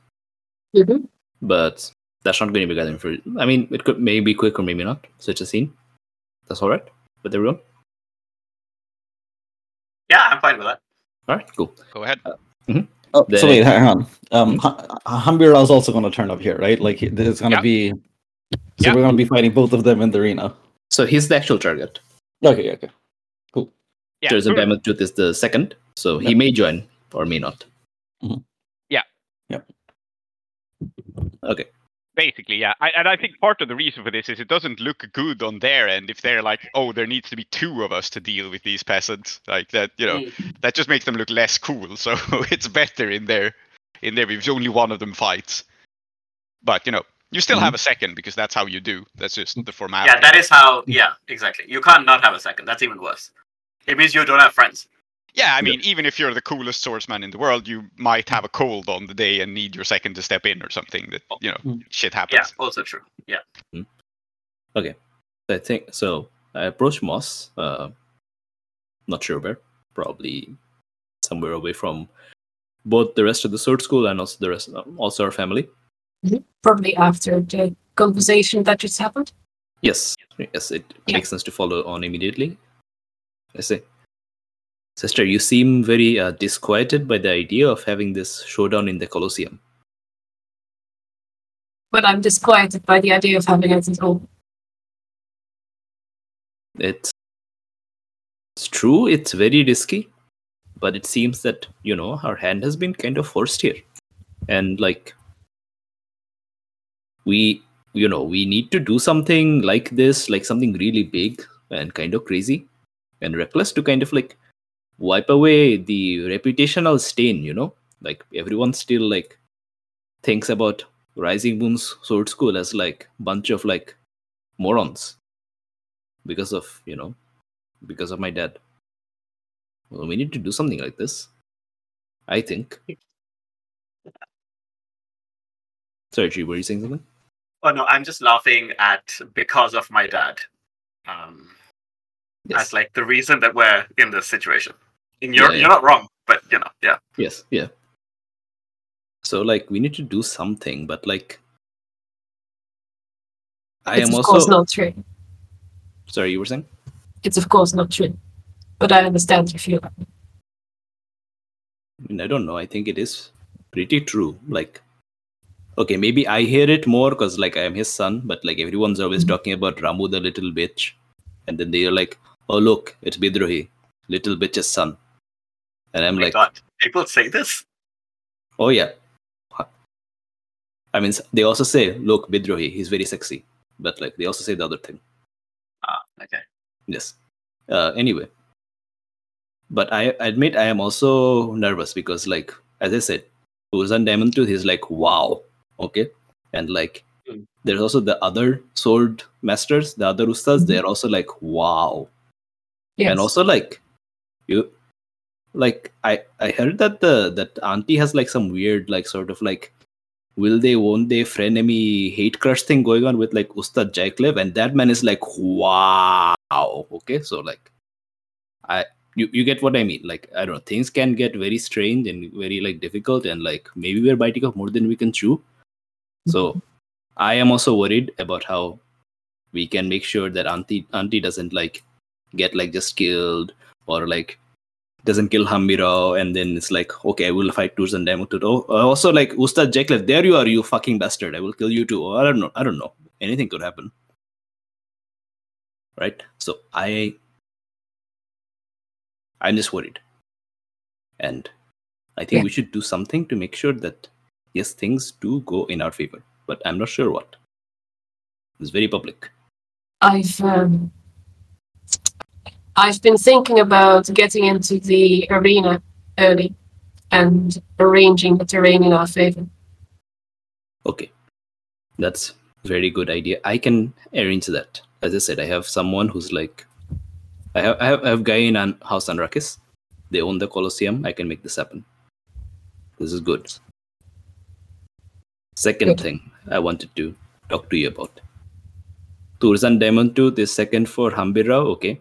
Mhm. but that's not going to be gathering for. I mean, it could maybe quick or maybe not. So it's a scene. That's all right with everyone. Yeah, I'm fine with that. All right, cool. Go ahead. Oh, The- so wait, hang on. Um, Hambirao is also going to turn up here, right? Like there's going to Yeah. be. So Yeah. we're going to be fighting both of them in the arena. So he's the actual target. Okay. Okay. Cool. Yeah, There's a Tur- Diamond Tooth is the second, so he may join or may not. Mm-hmm. Yeah. Yep. Okay. Basically, yeah. I, and I think part of the reason for this is it doesn't look good on their end if they're like, oh, there needs to be two of us to deal with these peasants. Like that, you know, mm. that just makes them look less cool. [LAUGHS] So it's better in there, in there if only one of them fights. But you know, you still have mm-hmm. a second because that's how you do. That's just the formality. Yeah, that is how. Yeah, exactly. You can't not have a second. That's even worse. It means you don't have friends. Yeah, I mean, even if you're the coolest swordsman in the world, you might have a cold on the day and need your second to step in or something. That you know, Mm. shit happens. Yeah, also true. Yeah. Okay. I think so. I approach Moss. Uh, not sure where. Probably somewhere away from both the rest of the sword school and also the rest, also our family. Probably after the conversation that just happened. Yes, yes, it Yeah. makes sense to follow on immediately. I say, sister, you seem very uh, disquieted by the idea of having this showdown in the Colosseum. But I'm disquieted by the idea of having it at all. It's it's true. It's very risky, but it seems that you know our hand has been kind of forced here, and like we you know we need to do something like this, like something really big and kind of crazy and reckless to kind of like wipe away the reputational stain. You know, like everyone still like thinks about Rising Moon's Sword School as like bunch of like morons because of you know because of my dad. Well, we need to do something like this. I think. Sorry, G, were you saying something? Oh no, I'm just laughing at because of my dad. Um, as like the reason that we're in this situation. And you're Yeah, yeah. you're not wrong, but you know, yeah. Yes, yeah. So like we need to do something, but like I it's am of also course not true. sorry, you were saying? It's of course not true. But I understand you feel that. I mean, I don't know. I think it is pretty true. Like, okay, maybe I hear it more because like I am his son, but like everyone's always Mhm. talking about Ramu the little bitch, and then they're like, "Oh look, it's Bidrohi, little bitch's son," and I'm Oh like, God, people say this. "Oh yeah." I mean, they also say, "Look, Bidrohi, he's very sexy," but like they also say the other thing. Ah, okay. Yes. Uh, anyway, but I admit I am also nervous because, like, as I said, Turzan Diamond Tooth is like, wow, okay, and like, Mm. there's also the other sword masters, the other ustas. They're also like, wow, Yes. and also like, you, like, I I heard that the that auntie has like some weird like sort of like. Will they, won't they, frenemy hate crush thing going on with like Ustad Jaiklev? And that man is like, wow. Okay, so like, I you, you get what I mean. Like I don't know, things can get very strange and very like difficult, and like maybe we're biting off more than we can chew. Mm-hmm. So I am also worried about how we can make sure that auntie auntie doesn't like get like just killed or like doesn't kill Hambirao and then it's like okay I will fight Turzan Diamond oh, also like Ustad Jeklev there you are you fucking bastard I will kill you too I don't know I don't know anything could happen right so I I'm just worried. And I think Yeah. we should do something to make sure that, yes, things do go in our favor. But I'm not sure what. It's very public. I've um, I've been thinking about getting into the arena early and arranging the terrain in our favor. Okay. That's very good idea. I can arrange that. As I said, I have someone who's like I have I have, I have guy in an House Anrakhis. They own the Colosseum. I can make this happen. This is good. Second Good. thing I wanted to talk to you about. Turzan Diamond Tooth is second for Hambirao, okay.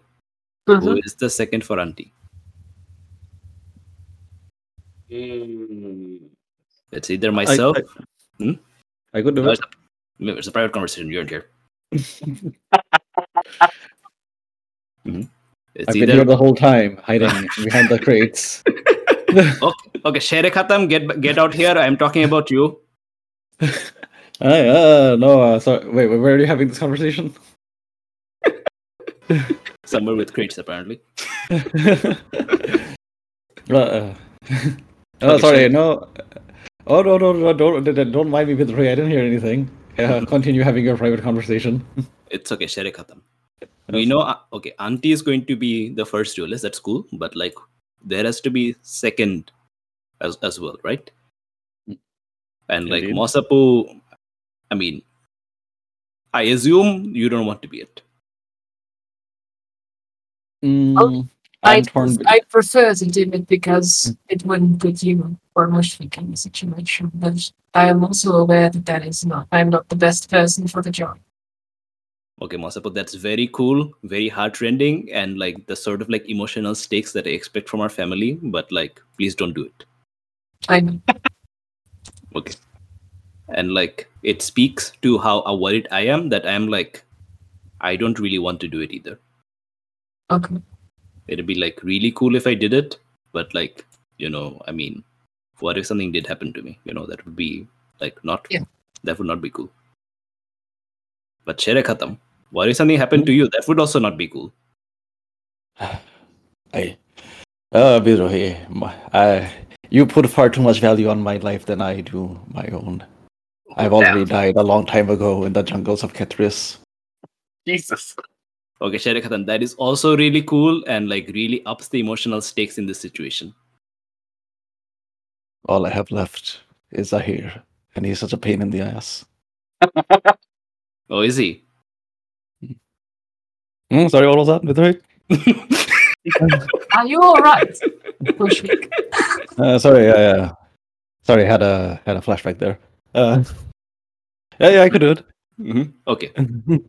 Mhm. Who is the second for Auntie? Mm. It's either myself. I, Hmm? I could do No, it. it's, a, it's a private conversation. You're here. [LAUGHS] Mhm. It's I've been here the whole time, hiding behind the crates. [LAUGHS] okay, okay, Shere Khatam, get get out here. I'm talking about you. [LAUGHS] I, uh, no, uh, sorry. Wait, where are you having this conversation? [LAUGHS] Somewhere with crates, apparently. [LAUGHS] uh, uh, [LAUGHS] oh, sorry, no. Oh no, no, no, don't, don't, mind me with Ray. I didn't hear anything. Yeah, continue having your private conversation. It's okay, Shere Khatam. We know, uh, okay, Auntie is going to be the first duelist. That's cool, but like, there has to be second as as well, right? And like Indeed. Mosapu, I mean, I assume you don't want to be it. Mm, I'm I torn. be- I prefer to do it because it wouldn't put you or Mushfiq in the situation. But I am also aware that that is not. I'm not the best person for the job. Okay, Mosapu, that's very cool, very heartrending, and like the sort of like emotional stakes that I expect from our family. But like, please don't do it. I know. [LAUGHS] Okay. And like, it speaks to how worried I am that I'm like, I don't really want to do it either. Okay. It'd be like really cool if I did it, but like, you know, I mean, what if something did happen to me? You know, that would be like not, Yeah. that would not be cool. But Shere Khatam, what if something happened to you? That would also not be cool. [SIGHS] I, uh, Bidrohi, my- I, you put far too much value on my life than I do my own. I've already died a long time ago in the jungles of Kethris. Jesus. Okay, Shere Khatam, that is also really cool and like really ups the emotional stakes in this situation. All I have left is Zahir, and he's such a pain in the ass. [LAUGHS] Oh, is he? Hmm, sorry, what was that? Mithrai? Are you all right, [LAUGHS] Uh, sorry, yeah, yeah. Sorry, had a had a flashback there. Uh, yeah, yeah, I could do it. Mhm. Okay, [LAUGHS]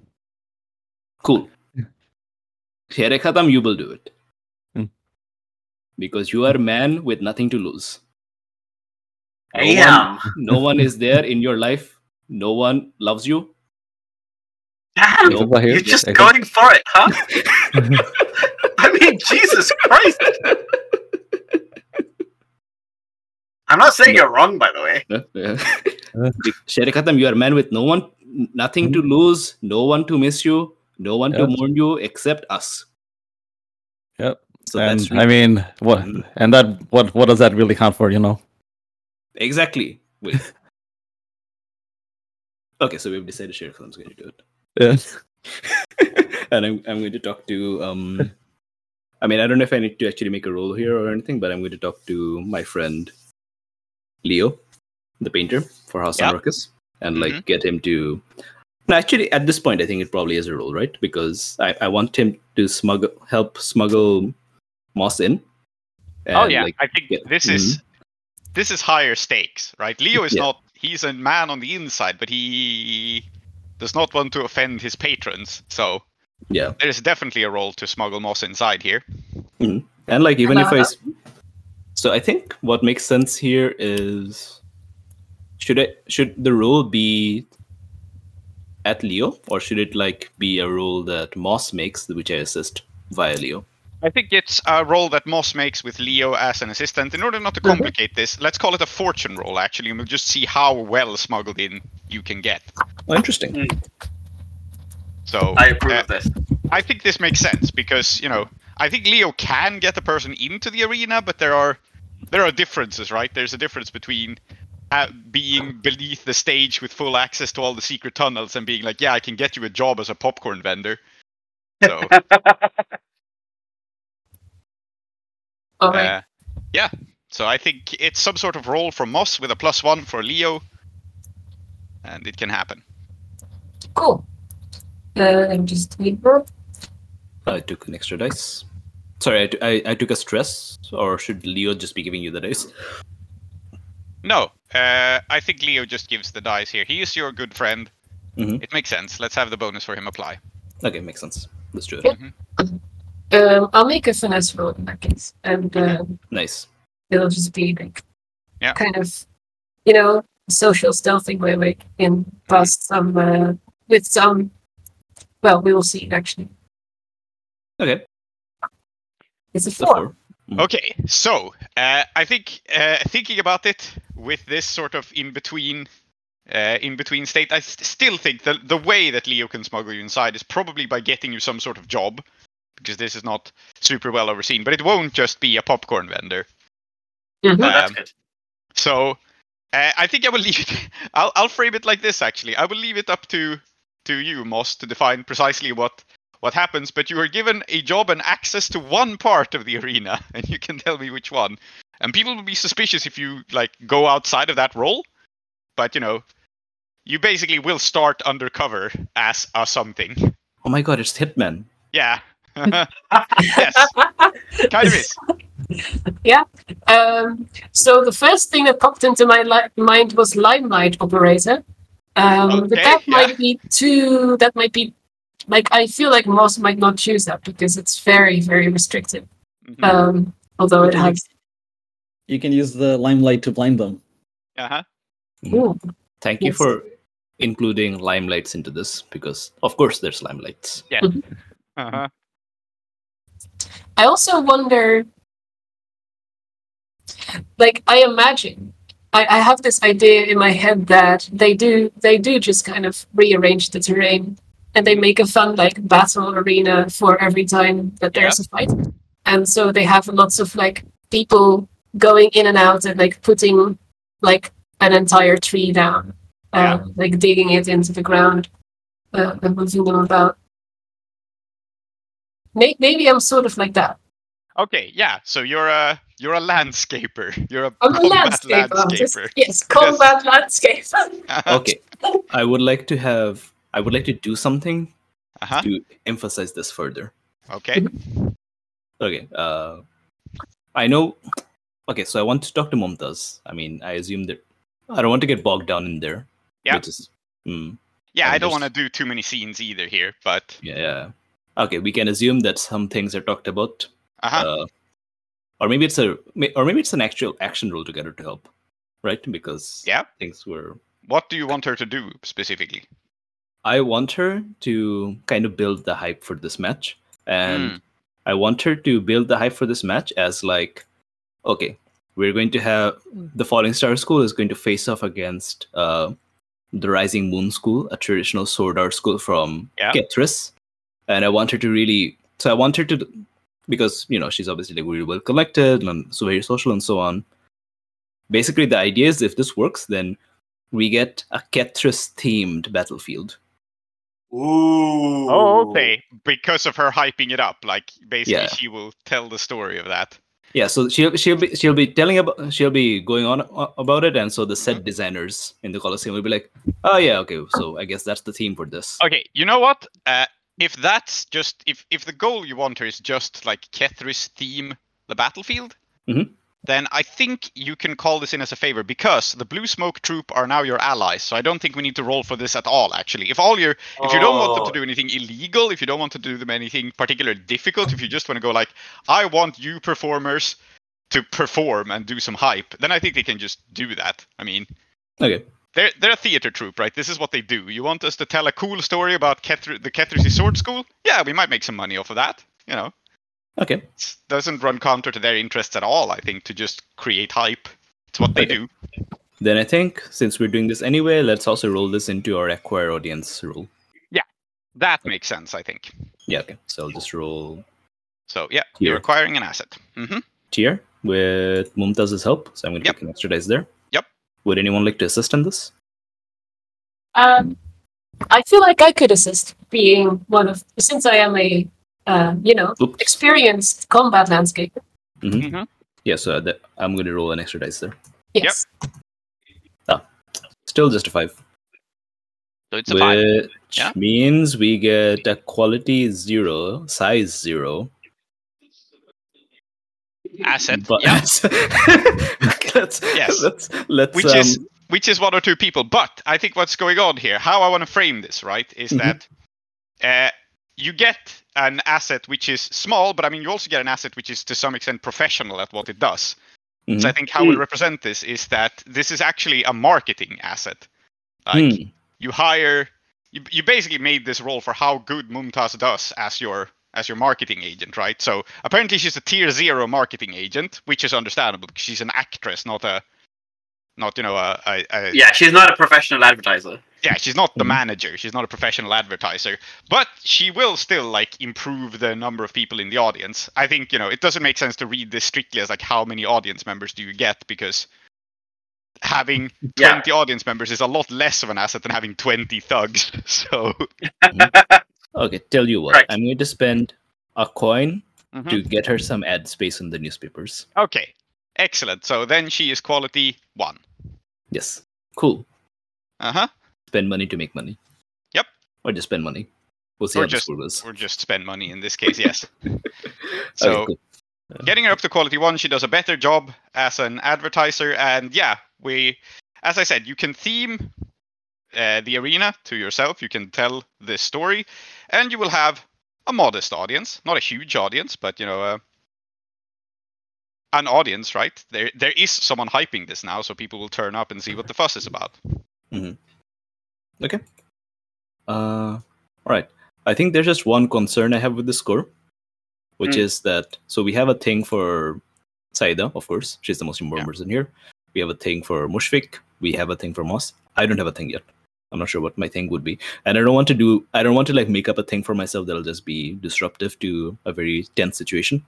cool. Sherekhatam, you will do it. Hmm. Because you are a man with nothing to lose. I No am. one, no one is there in your life. No one loves you. Damn, Except for here, you're just except- going for it, huh? [LAUGHS] [LAUGHS] I mean, Jesus Christ. I'm not saying you're wrong, by the way. Sherekhatam, [LAUGHS] you are a man with no one, nothing to lose, no one to miss you, no one to mourn you except us. Yep. So and that's I mean, what? Mhm. And that what what does that really count for? You know? exactly. Wait. [LAUGHS] okay, so we've decided Sherekhatam's going to do it. Yeah. [LAUGHS] and I'm, I'm going to talk to um I mean I don't know if I need to actually make a roll here or anything, but I'm going to talk to my friend Leo, the painter for House Yeah. Anrakhis, and like get him to no, actually at this point I think it probably is a roll, right? Because I, I want him to smuggle help smuggle Moss in. oh yeah, like, I think yeah, this is mm-hmm. this is higher stakes, right? Leo is Yeah. not he's a man on the inside, but he does not want to offend his patrons. So yeah. there is definitely a roll to smuggle Moss inside here. Mm-hmm. And like even if I so I think what makes sense here is should it should the rule be at Leo or should it like be a roll that Moss makes which I assist via Leo? I think it's a roll that Moss makes with Leo as an assistant. In order not to Mhm. complicate this, let's call it a fortune roll actually, and we'll just see how well smuggled in you can get. Oh, interesting. So I approve uh, of this. I think this makes sense because you know I think Leo can get a person into the arena, but there are there are differences, right? There's a difference between being beneath the stage with full access to all the secret tunnels and being like, yeah, I can get you a job as a popcorn vendor. So [LAUGHS] All right. uh, yeah, so I think it's some sort of roll for Moss with a plus one for Leo, and it can happen. Cool. Uh, I'm just wait I took an extra dice. Sorry, I took a stress, or should Leo just be giving you the dice? No, uh, I think Leo just gives the dice here. He is your good friend. Mhm. It makes sense. Let's have the bonus for him apply. Okay, makes sense. Let's do it. Yep. Um, I'll make a finesse roll in that case, and um, Nice. it'll just be like Yeah. kind of, you know, social stealthing way way in past some uh, with some. Well, we will see. Actually, Okay. it's a So four. Four. Okay, so uh, I think uh, thinking about it with this sort of in between, uh, in between state, I st- still think the the way that Leo can smuggle you inside is probably by getting you some sort of job, because this is not super well overseen. But it won't just be a popcorn vendor. Mhm. Oh, that's Um, good. So uh, I think I will [LAUGHS] leave it. I'll I'll frame it like this. Actually, I will leave it up to to you, Moss, to define precisely what what happens. But you are given a job and access to one part of the arena, [LAUGHS] and you can tell me which one. And people will be suspicious if you like go outside of that role. But you know, you basically will start undercover as a something. Oh my god, it's Hitman. Yeah. [LAUGHS] yes, [LAUGHS] kind of is. Um, so the first thing that popped into my li- mind was limelight operator. Um, but Okay, that yeah. might be too. That might be like I feel like most might not choose that because it's very very restrictive. Mhm. Um, although it has. You can use the limelight to blind them. Uh-huh. Ooh, Thank you for including limelights into this because of course there's limelights. Yeah. Uh-huh. I also wonder. Like I imagine, I, I have this idea in my head that they do they do just kind of rearrange the terrain and they make a fun like battle arena for every time that there's a fight, and so they have lots of like people going in and out and like putting like an entire tree down, uh, like digging it into the ground uh, and moving them about. Maybe I'm sort of like that. Okay, yeah. So you're a you're a landscaper. You're a I'm a combat landscape artist. landscaper. Yes, combat landscape. [LAUGHS] Okay. I would like to have I would like to do something Uh huh. to emphasize this further. Okay. Okay. Uh, I know. Okay, so I want to talk to Mumtaz. I mean, I assume that I don't want to get bogged down in there. Yeah. Which is, mm, Yeah, And I don't want to do too many scenes either here, but yeah, yeah. Okay, we can assume that some things are talked about, uh-huh. uh, or maybe it's a, or maybe it's an actual action roll together to help, right? Because Yeah. things were. what do you want her to do specifically? I want her to kind of build the hype for this match, and Hmm. I want her to build the hype for this match as like, okay, we're going to have the Falling Star School is going to face off against uh, the Rising Moon School, a traditional sword art school from Yeah. Kethris, and I want her to really. So I want her to, because you know she's obviously like really well collected and so very social and so on. Basically, the idea is if this works, then we get a Kethris themed battlefield. Ooh. Oh, okay. Because of her hyping it up, like basically Yeah. she will tell the story of that. Yeah, so she'll she'll be she'll be telling about she'll be going on about it, and so the set designers in the Colosseum will be like, "Oh yeah, okay, so I guess that's the theme for this." Okay, you know what? Uh, if that's just if if the goal you want her is just like Kethris theme the battlefield, Mhm. Then I think you can call this in as a favor because the Blue Smoke Troop are now your allies. So I don't think we need to roll for this at all. Actually, if all your if you don't want them to Oh. do anything illegal, if you don't want to do them anything particularly difficult, if you just want to go like, I want you performers to perform and do some hype, then I think they can just do that. I mean, Okay, they're they're a theater troupe, right? This is what they do. You want us to tell a cool story about Kethri- the Kethrizi Sword School? Yeah, we might make some money off of that. You know, okay, it doesn't run counter to their interests at all. I think to just create hype. It's what they Okay. do. then I think since we're doing this anyway, let's also roll this into our acquire audience rule. Yeah, that makes sense, I think. Yeah, okay, so I'll just roll So yeah, you're acquiring an asset. hmm tier with Mumtaz's help, so I'm going to Yep. take an extra dice there. Yep. Would anyone like to assist in this? Um, I feel like I could assist, being one of since I am a uh, you know Oops. experienced combat landscape. Mm-hmm. Yeah, so that, I'm going to roll an extra dice there. Yes. Ah, Still just a five. So it's a five. which Yeah. means we get a quality zero, size zero. Asset. But yeah. [LAUGHS] let's, Yes. let's let's which um, is which is one or two people. But I think what's going on here, how I want to frame this, right, is Mhm. that uh, you get an asset which is small, but I mean you also get an asset which is to some extent professional at what it does. mhm. So I think how we represent this is that this is actually a marketing asset. Like Hmm. you hire, you, you basically made this roll for how good Mumtaz does as your as your marketing agent, right? So apparently she's a tier zero marketing agent, which is understandable because she's an actress, not a, not you know a, a, a Yeah, she's not a professional advertiser. Yeah, she's not the Mhm. manager. She's not a professional advertiser, but she will still like improve the number of people in the audience. I think you know it doesn't make sense to read this strictly as like how many audience members do you get because having Yeah. 20 audience members is a lot less of an asset than having 20 thugs. [LAUGHS] So [LAUGHS] okay. Tell you what, Right. I'm going to spend a coin Mhm. to get her some ad space in the newspapers. okay, excellent. So then she is quality one. Yes, cool. Uh huh. Spend money to make money. Yep. Or just spend money. We'll see Or how the just- score goes. Or just spend money in this case. Yes. [LAUGHS] Okay, so cool. getting her up to quality one she does a better job as an advertiser and yeah we as i said you can theme uh, the arena to yourself you can tell this story and you will have a modest audience not a huge audience but you know uh, an audience right there there is someone hyping this now so people will turn up and see what the fuss is about Okay. Uh, all right. I think there's just one concern I have with the score, which Hmm. is that so we have a thing for Saeeda, of course. She's the most important Yeah. person here. We have a thing for Mushfiq. We have a thing for Moss. I don't have a thing yet. I'm not sure what my thing would be, and I don't want to do. I don't want to like make up a thing for myself that'll just be disruptive to a very tense situation.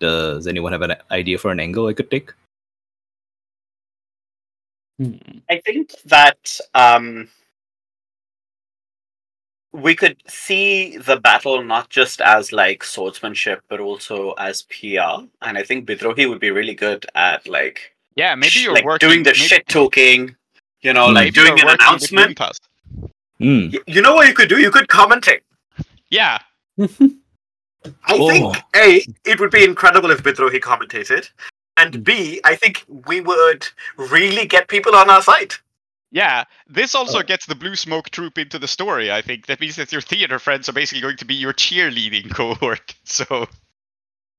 Does anyone have an idea for an angle I could take? I think that um, we could see the battle not just as like swordsmanship, but also as PR. And I think Bidrohi would be really good at like, yeah maybe you're like working doing the maybe, shit talking, you know, Hmm. like doing an announcement. Mumtaz. Hmm. Y- You know what you could do? You could commentate. Yeah, I Oh. think A, it would be incredible if Bidrohi commentated. And B, I think we would really get people on our side. yeah. This also Oh. gets the blue smoke troop into the story. I think that means that your theater friends are basically going to be your cheerleading [LAUGHS] cohort. So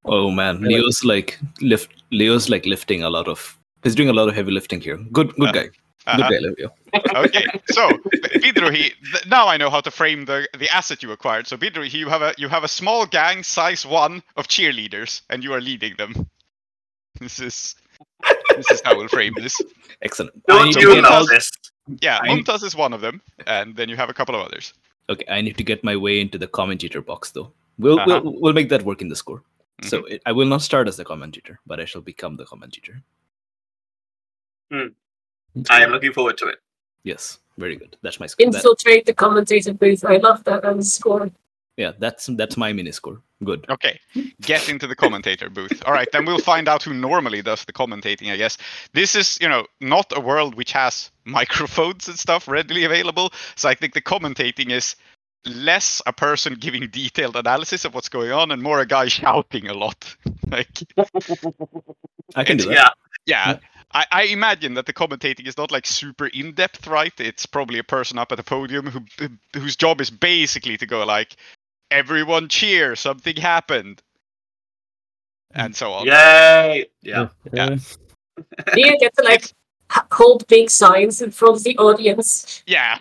Oh man, Leo's like lift. Leo's like lifting a lot of. He's doing a lot of heavy lifting here. Good, good Uh, guy. uh-huh. Good guy, Leo. [LAUGHS] okay, so Bidrohi, th- now I know how to frame the the asset you acquired. So Bidrohi, you have a you have a small gang, size one, of cheerleaders, and you are leading them. [LAUGHS] This is this is how we'll frame this. Excellent. Don't you know all- this? Yeah, I- Mumtaz is one of them, and then you have a couple of others. Okay, I need to get my way into the commentator box though. We'll Uh-huh. we'll, we'll make that work in the score. So it, I will not start as the commentator, but I shall become the commentator. I am looking forward to it. Yes, very good. That's my score. That- Infiltrate the commentator booth. I love that as a score. yeah, that's that's my mini score. Good. Okay, get into the commentator booth. All right, then we'll find out who normally does the commentating. I guess this is, you know, not a world which has [LAUGHS] microphones and stuff readily available. So I think the commentating is less a person giving detailed analysis of what's going on and more a guy [LAUGHS] shouting a lot. [LAUGHS] like, I can do that. Yeah. yeah. I, I imagine that the commentating is not like super in depth, right? It's probably a person up at the podium who who- whose job is basically to go like, "Everyone cheer! Something happened," and so on. Yay! Yeah. Yeah. Do you [LAUGHS] get to like hold big signs in front of the audience? Yeah.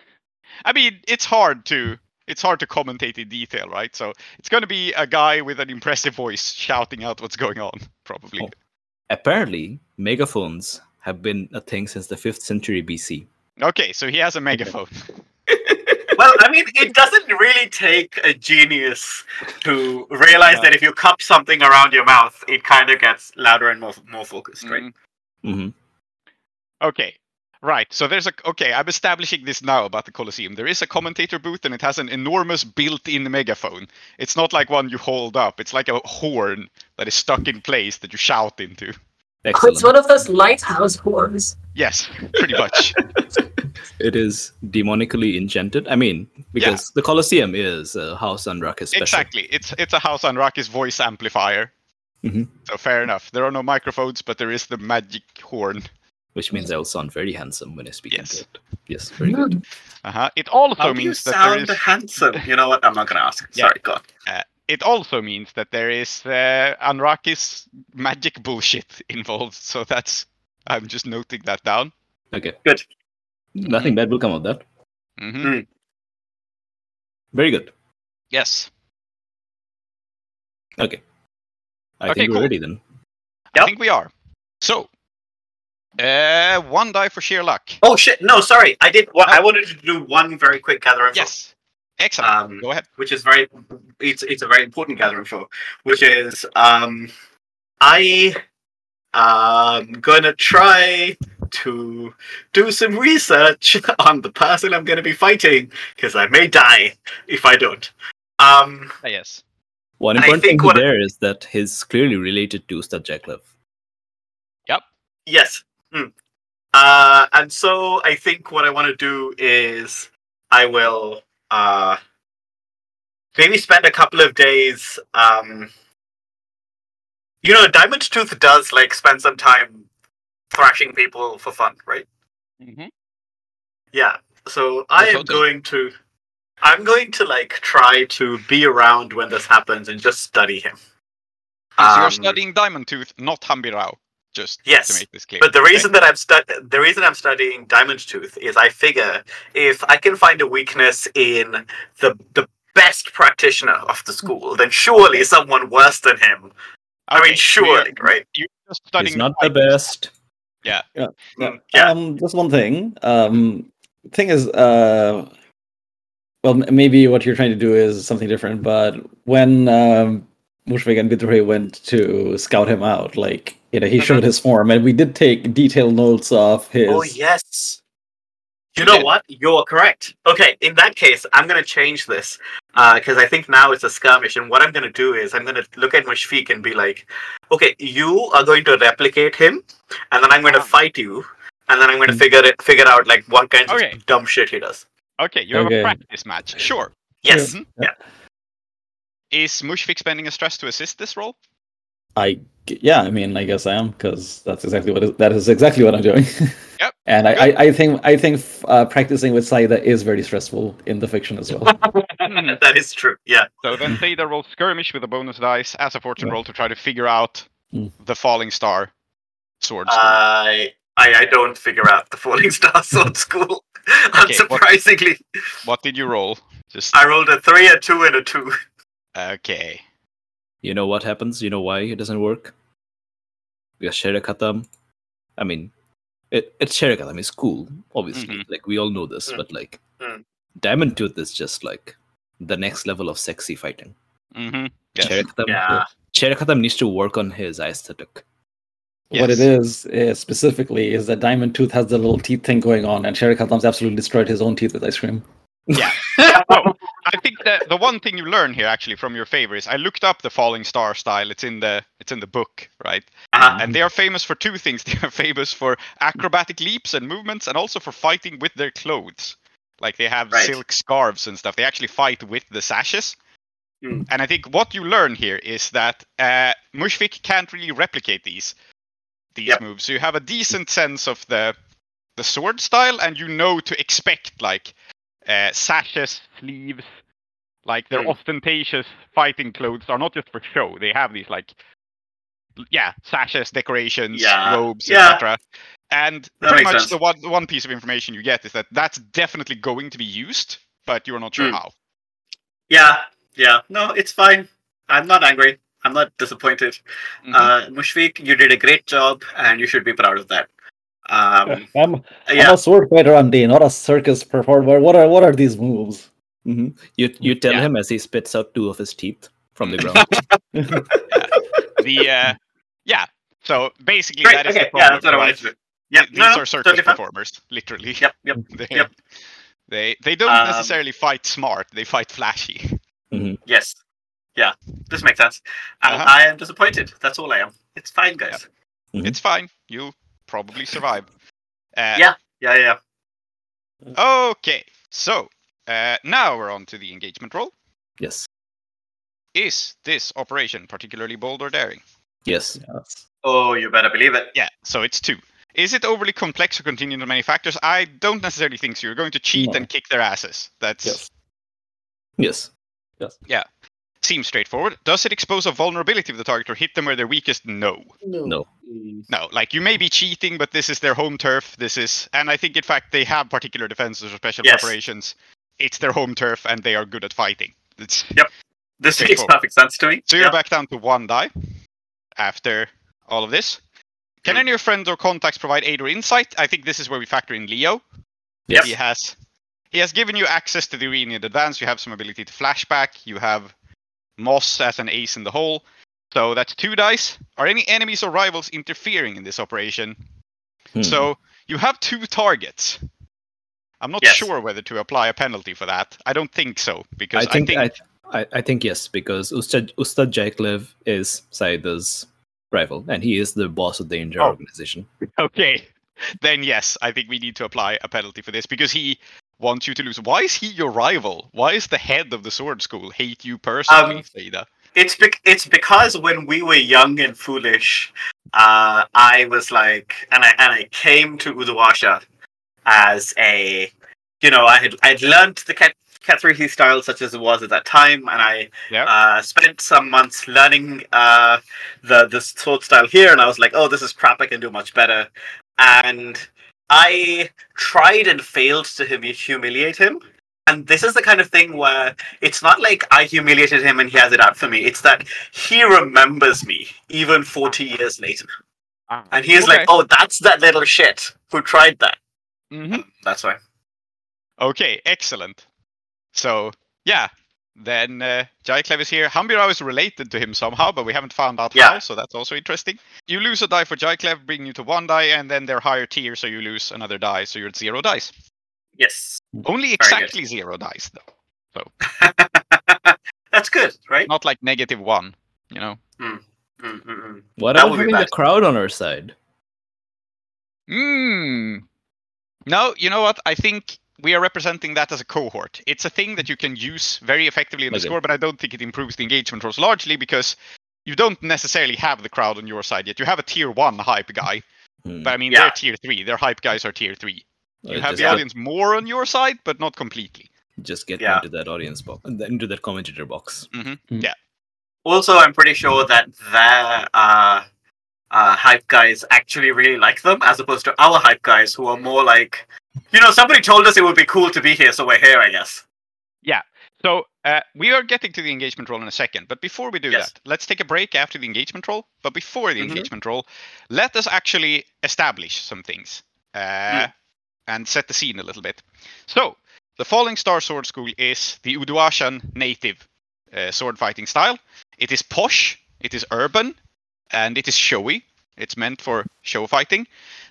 I mean, it's hard to it's hard to commentate in detail, right? So it's going to be a guy with an impressive voice shouting out what's going on, probably. Oh. Apparently, megaphones have been a thing since the 5th century BC. Okay, so he has a megaphone. [LAUGHS] Well, I mean, it doesn't really take a genius to realize that if you cup something around your mouth, it kind of gets louder and more more focused, right? Mhm. hmm Okay. Right. So there's a okay, I'm establishing this now about the Colosseum. There is a commentator booth and it has an enormous built-in megaphone. It's not like one you hold up. It's like a horn that is stuck in place that you shout into. Excellent. it's one of those lighthouse horns. Yes, pretty much. [LAUGHS] It is demonically enchanted. I mean, because the Colosseum is a house Anrakhis special. exactly. It's it's a House Anrakhis voice amplifier. Mhm. So fair enough. There are no microphones, but there is the magic horn. Which means I will sound very handsome when I speak Yes. into it. Yes, very good. Uh-huh. It also How do you means that there sound handsome? You know what? I'm not gonna ask. Yeah. Sorry, go on. It also means that there is uh, Anrakhis magic bullshit [LAUGHS] involved. So that's I'm just noting that down. Okay. Good. Nothing bad will come of that. hmm Very good. Yes. Okay. I Okay, think we're cool. ready then. I think we are. So, uh, one die for sheer luck. Oh shit! No, sorry. I did. Well, I wanted to do one very quick gathering. Yes. Excellent. Um, Go ahead. which is very it's it's a very important gathering info which is um i am gonna try to do some research [LAUGHS] on the person i'm gonna be fighting because i may die if i don't um Ah, yes. One important thing think to what- there is that he's clearly related to Stajaklev. Yep. Yes Hmm. uh and so i think what i want to do is i will uh maybe spend a couple of days um you know diamond tooth does like spend some time thrashing people for fun right Mm-hmm. yeah so i am going to i'm going to like try to be around when this happens and just study him so you're Um, studying Diamond Tooth, not Hambirao. Just Yes, to make this clear. But the Okay? reason that I'm stu- the reason I'm studying Diamond Tooth is I figure if I can find a weakness in the the best practitioner of the school, then surely someone worse than him. I Okay, mean, so you're- surely, right? You're just studying He's not the best. Yeah. Mm, yeah. Um, just one thing. Um, thing is, uh, well, m- maybe what you're trying to do is something different. But when um, Mushfiq and Bidrohi went to scout him out, like you know, he showed his form, and we did take detailed notes of his. Oh yes. You know Okay. what? You're correct. Okay, in that case, I'm gonna change this because I think now it's a skirmish, and what I'm gonna do is I'm gonna look at Mushfiq and be like, "Okay, you are going to replicate him, and then I'm going to Ah. fight you, and then I'm going to Hmm. figure it, figure out like what kinds Okay. of dumb shit he does." Okay, you have Okay. a practice match. Sure. Yes. Mhm. Yeah. Is Mushfiq spending a stress to assist this roll? I yeah, I mean, I guess I am because that's exactly what is, that is exactly what I'm doing. [LAUGHS] Yep. and I, I, I think I think uh, practicing with Saeeda is very stressful in the fiction as well. [LAUGHS] that is true. Yeah. So then [LAUGHS] Saeeda rolls skirmish with a bonus dice as a fortune Yeah. roll to try to figure out Mm. the falling star sword. school. I I, I don't figure out the Falling Star Sword School. Okay, what- Unsurprisingly, what did you roll? Just I rolled a three, a two, and a two. Okay. You know what happens? You know why it doesn't work? Because Sherakatam, I mean, it, it's Sherakatam, it's cool, obviously. Mhm. Like, we all know this, but like, Mm. Diamond Tooth is just like the next level of sexy fighting. Mm-hmm. Yes. Sherakatam, Yeah. Sherakatam needs to work on his aesthetic. What it is, is, is specifically is that Diamond Tooth has the little teeth thing going on, and Sherakatam's absolutely destroyed his own teeth with ice cream. Yeah. [LAUGHS] I think that the one thing you learn here actually from your favor is I looked up the falling star style. It's in the it's in the book, right? Uh-huh. And they are famous for two things. [LAUGHS] They are famous for acrobatic leaps and movements, and also for fighting with their clothes. Like they have Right. silk scarves and stuff. They actually fight with the sashes. Hmm. And I think what you learn here is that uh, Mushfiq can't really replicate these these Yep. moves. So you have a decent sense of the the sword style, and you know to expect like uh, sashes, sleeves, like their Hmm. ostentatious fighting clothes are not just for show. They have these like, yeah, sashes, decorations, Yeah. robes, Yeah. etc. And That pretty much sense. the one the one piece of information you get is that that's definitely going to be used, but you're not sure Hmm. how. Yeah. Yeah. No, it's fine. I'm not angry. I'm not disappointed. Mhm. Uh, Mushfiq, you did a great job, and you should be proud of that. Um, [LAUGHS] I'm, I'm yeah. a sword fighter on D, not a circus performer. What are what are these moves? hmm You you tell Yeah. him as he spits out two of his teeth from the [LAUGHS] ground. the uh, yeah. So basically, Great. that is Okay. the Yeah, that's what I right? wanted to do. Yeah. These no, no, are circus totally fine. performers, literally. Yep. Yep. [LAUGHS] they, Yep. they they don't Um, necessarily fight smart. They fight flashy. Yes. Yeah. This makes sense. Uh-huh. I am disappointed. That's all I am. It's fine, guys. Mhm. It's fine. You'll probably survive. Uh, Yeah. Yeah. Yeah. Okay. So uh, now we're on to the engagement roll. yes. Is this operation particularly bold or daring? Yes. Yes. Oh, you better believe it. Yeah. So it's two. Is it overly complex or contingent on many factors? I don't necessarily think so. You're going to cheat No. and kick their asses. That's Yes. Yes. Seems straightforward. Does it expose a vulnerability of the target or hit them where they're weakest? No. No. No, like you may be cheating, but this is their home turf. This is, and I think in fact they have particular defenses or special Yes. preparations. It's their home turf, and they are good at fighting. It's, This makes perfect sense to me. so you're Yeah. back down to one die after all of this. Can Hmm. any of your friends or contacts provide aid or insight? I think this is where we factor in Leo. Yes. He has he has given you access to the arena in advance. You have some ability to flashback. You have Moss as an ace in the hole. So that's two dice. Are any enemies or rivals interfering in this operation? Hmm. So you have two targets. I'm not Yes. sure whether to apply a penalty for that. I don't think so because I think I, I, I think yes because Ustad Ustad Jaiklev is Saeeda's rival and he is the boss of the India Oh. organization. okay. Then yes, I think we need to apply a penalty for this because he wants you to lose. Why is he your rival? Why is the head of the sword school hate you personally, Um, Theda? It's bec- it's because when we were young and foolish, uh, I was like, and I and I came to Udawasha as a, you know, I had I'd learned the Kethrizi style such as it was at that time, and I Yeah. uh, spent some months learning uh, the the sword style here, and I was like, oh, this is crap. I can do much better, and I tried and failed to hum- humiliate him. And this is the kind of thing where it's not like I humiliated him and he has it out for me. It's that he remembers me even 40 years later. And he is Okay. like, oh, that's that little shit who tried that. Mhm. That's why. Okay, excellent. So yeah, then uh, Jaiklev is here. Hambirao is related to him somehow, but we haven't found out Yeah. how, so that's also interesting. You lose a die for Jaiklev, bringing you to one die, and then they're higher tier, so you lose another die, so you're at zero dice. Yes. Only exactly zero dice, though. So. [LAUGHS] that's good, right? Not like negative one, you know? Mm, mm, mm. What That about would be having the crowd on our side? Hmm. No, you know what? I think we are representing that as a cohort. It's a thing that you can use very effectively in the Okay. score, but I don't think it improves the engagement rolls largely because you don't necessarily have the crowd on your side yet. You have a tier one hype guy, Hmm. but I mean Yeah. they're tier three. Their hype guys are tier three. You Uh, have just the get- audience more on your side, but not completely. Just get Yeah. into that audience box, into that commentator box. Yeah. Also, I'm pretty sure that their uh, uh, hype guys actually really like them, as opposed to our hype guys who are more like, you know, somebody told us it would be cool to be here, so we're here, I guess. Yeah. So uh, we are getting to the engagement roll in a second, but before we do Yes. that, let's take a break after the engagement roll. But before the Mhm. engagement roll, let us actually establish some things uh, and set the scene a little bit. So the Falling Star Sword School is the Uduashan native uh, sword fighting style. It is posh, it is urban, and it is showy. It's meant for show fighting.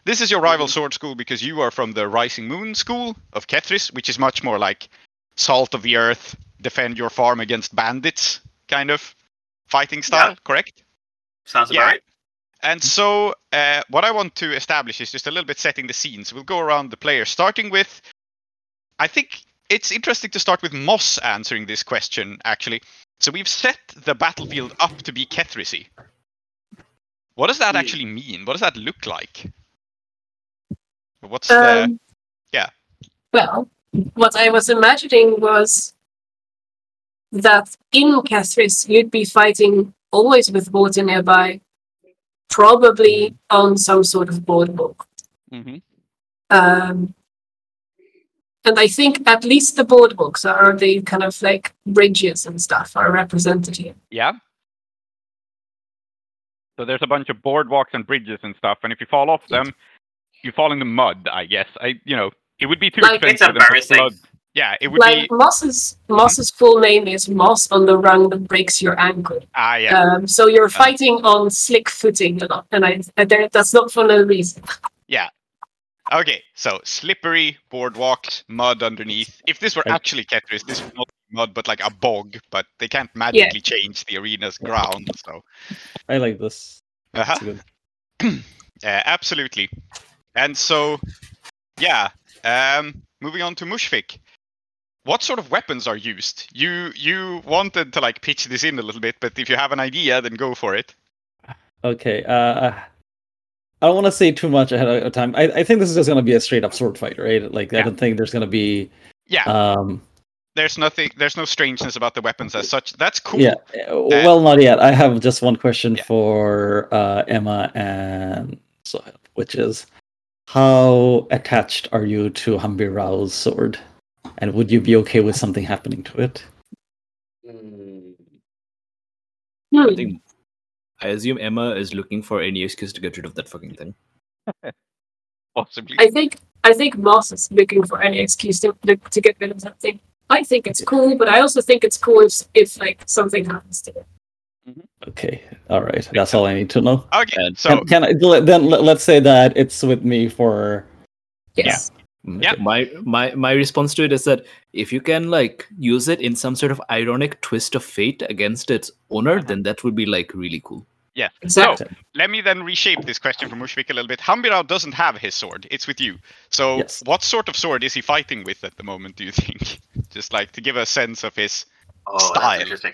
This is your rival sword school because you are from the Rising Moon school of Kethris, which is much more like salt of the earth, defend your farm against bandits kind of fighting style, correct? Sounds Yeah. about right. And so, uh, what I want to establish is just a little bit setting the scene. So we'll go around the players, starting with. I think it's interesting to start with Moss answering this question, actually. So we've set the battlefield up to be Kethrisy. What does that actually mean? What does that look like? What's the. Um, yeah. Well, what I was imagining was that in Kethris you'd be fighting always with water nearby, probably on some sort of boardwalk. Mhm. Um, and I think at least the boardwalks are the kind of like bridges and stuff are represented here. Yeah. So there's a bunch of boardwalks and bridges and stuff, and if you fall off them, you fall in the mud. I guess I, you know, it would be too Like, it's expensive and to embarrassing. flood. Yeah, it would Like be. Moss's Moss's full name is Moss on the rung that breaks your ankle. Ah, yeah. Um, so you're fighting on slick footing a lot, and I, I there, that's not for no reason. [LAUGHS] Yeah. Okay, so slippery boardwalks, mud underneath. If this were actually Kethris, this would not be mud, but like a bog. But they can't magically change the arena's ground. So, I like this. uh-huh. It's good. [CLEARS THROAT] Uh, absolutely. And so, yeah. Um, moving on to Mushfiq. What sort of weapons are used? You you wanted to like pitch this in a little bit, but if you have an idea, then go for it. Okay. Uh, I don't want to say too much ahead of time. I, I think this is just gonna be a straight up sword fight, right? Like I don't think there's gonna be. Yeah. Um. There's nothing. There's no strangeness about the weapons as such. That's cool. Yeah. uh, well, not yet. I have just one question Yeah. for uh, Emma and Sohail, which is, how attached are you to Hambirao's sword, and would you be okay with something happening to it? Hmm. I think I assume Emma is looking for any excuse to get rid of that fucking thing. [LAUGHS] Possibly. I think I think Moss is looking for any excuse to to get rid of something. I think it's cool, but I also think it's cool if if like something happens to it. Okay. All right. That's all I need to know. Okay. And- So Can, can I then let- let's say that it's with me for Yes. Yeah. okay. My my my response to it is that if you can like use it in some sort of ironic twist of fate against its owner, uh-huh. then that would be like really cool. yeah. Exactly. So let me then reshape this question from Mushfiq a little bit. Hambirao doesn't have his sword; it's with you. So, Yes. what sort of sword is he fighting with at the moment? Do you think? [LAUGHS] Just like to give a sense of his. Oh, Style. that's interesting.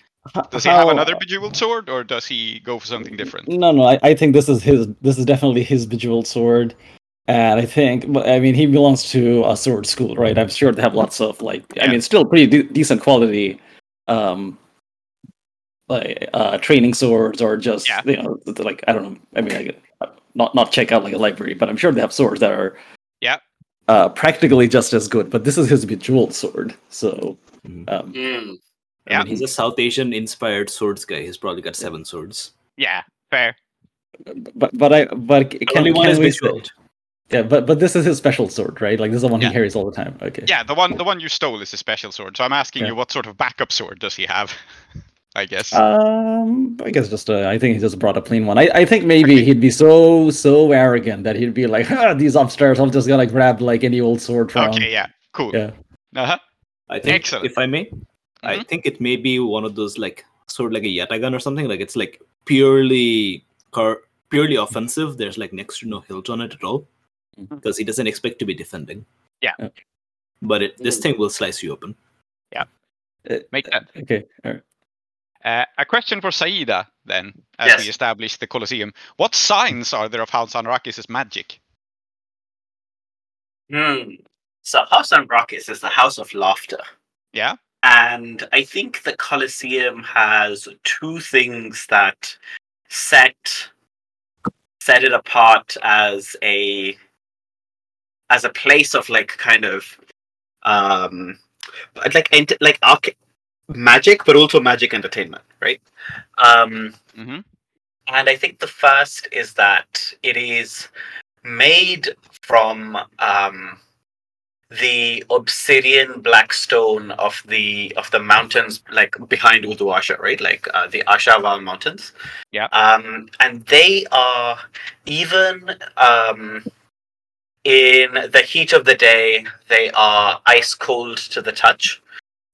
Does he have another bejeweled sword, or does he go for something different? No, no. I, I think this is his. This is definitely his bejeweled sword, and I think. but, I mean, he belongs to a sword school, right? I'm sure they have lots of like. I mean, still pretty de- decent quality, um, like uh, training swords or just Yeah. you know like I don't know. I mean, I could, uh, not not check out like a library, but I'm sure they have swords that are. Yeah. Uh, practically just as good, but this is his bejeweled sword, so. Mhm. Um, Hmm. I Yeah. mean, he's a South Asian inspired swords guy. He's probably got seven swords. Yeah, fair. but but I but c- can, Only one can is we bejeweled. Yeah, but but this is his special sword, right? Like this is the one Yeah. he carries all the time. Okay. Yeah, the one the one you stole is a special sword. So I'm asking Yeah. you, what sort of backup sword does he have? [LAUGHS] I guess. Um, I guess just uh, I think he just brought a clean one. I, I think maybe he'd be so so arrogant that he'd be like, [LAUGHS] ah, these upstairs, I'm just gonna grab like any old sword from. okay, yeah, cool. Yeah. Uh-huh. I think, Excellent. if I may, I Mhm. think it may be one of those like sort of like a yatagan or something. Like it's like purely car purely offensive. There's like next to no hilt on it at all because he doesn't expect to be defending. Yeah. Yeah. but it, this Mm. thing will slice you open. Yeah. Make sense. Okay. All right. Uh, a question for Saeeda then, as Yes. we establish the Colosseum. What signs are there of House Anrakhis' magic? Hmm. So House Anrakhis is the House of Laughter. Yeah. And I think the Colosseum has two things that set set it apart as a as a place of like kind of um like ent- like arc- magic but also magic entertainment right? Um hmm and I think the first is that it is made from um, the obsidian black stone of the of the mountains like behind Uduasha, right? Like uh, the Ashaval mountains. Yeah. Um, and they are even um, in the heat of the day, they are ice cold to the touch.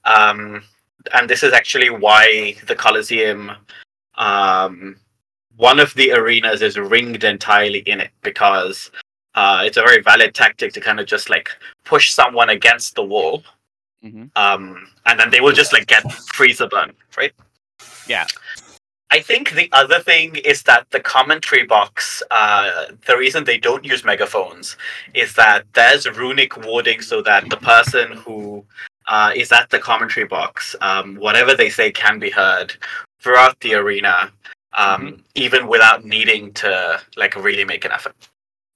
Um, and this is actually why the Colosseum um, one of the arenas is ringed entirely in it because uh, it's a very valid tactic to kind of just like push someone against the wall, hmm um, and then they will just like get freezer burn, right? Yeah. I think the other thing is that the commentary box, uh, the reason they don't use megaphones is that there's runic warding so that the person who uh, is at the commentary box, um, whatever they say can be heard throughout the arena, um, even without needing to like really make an effort.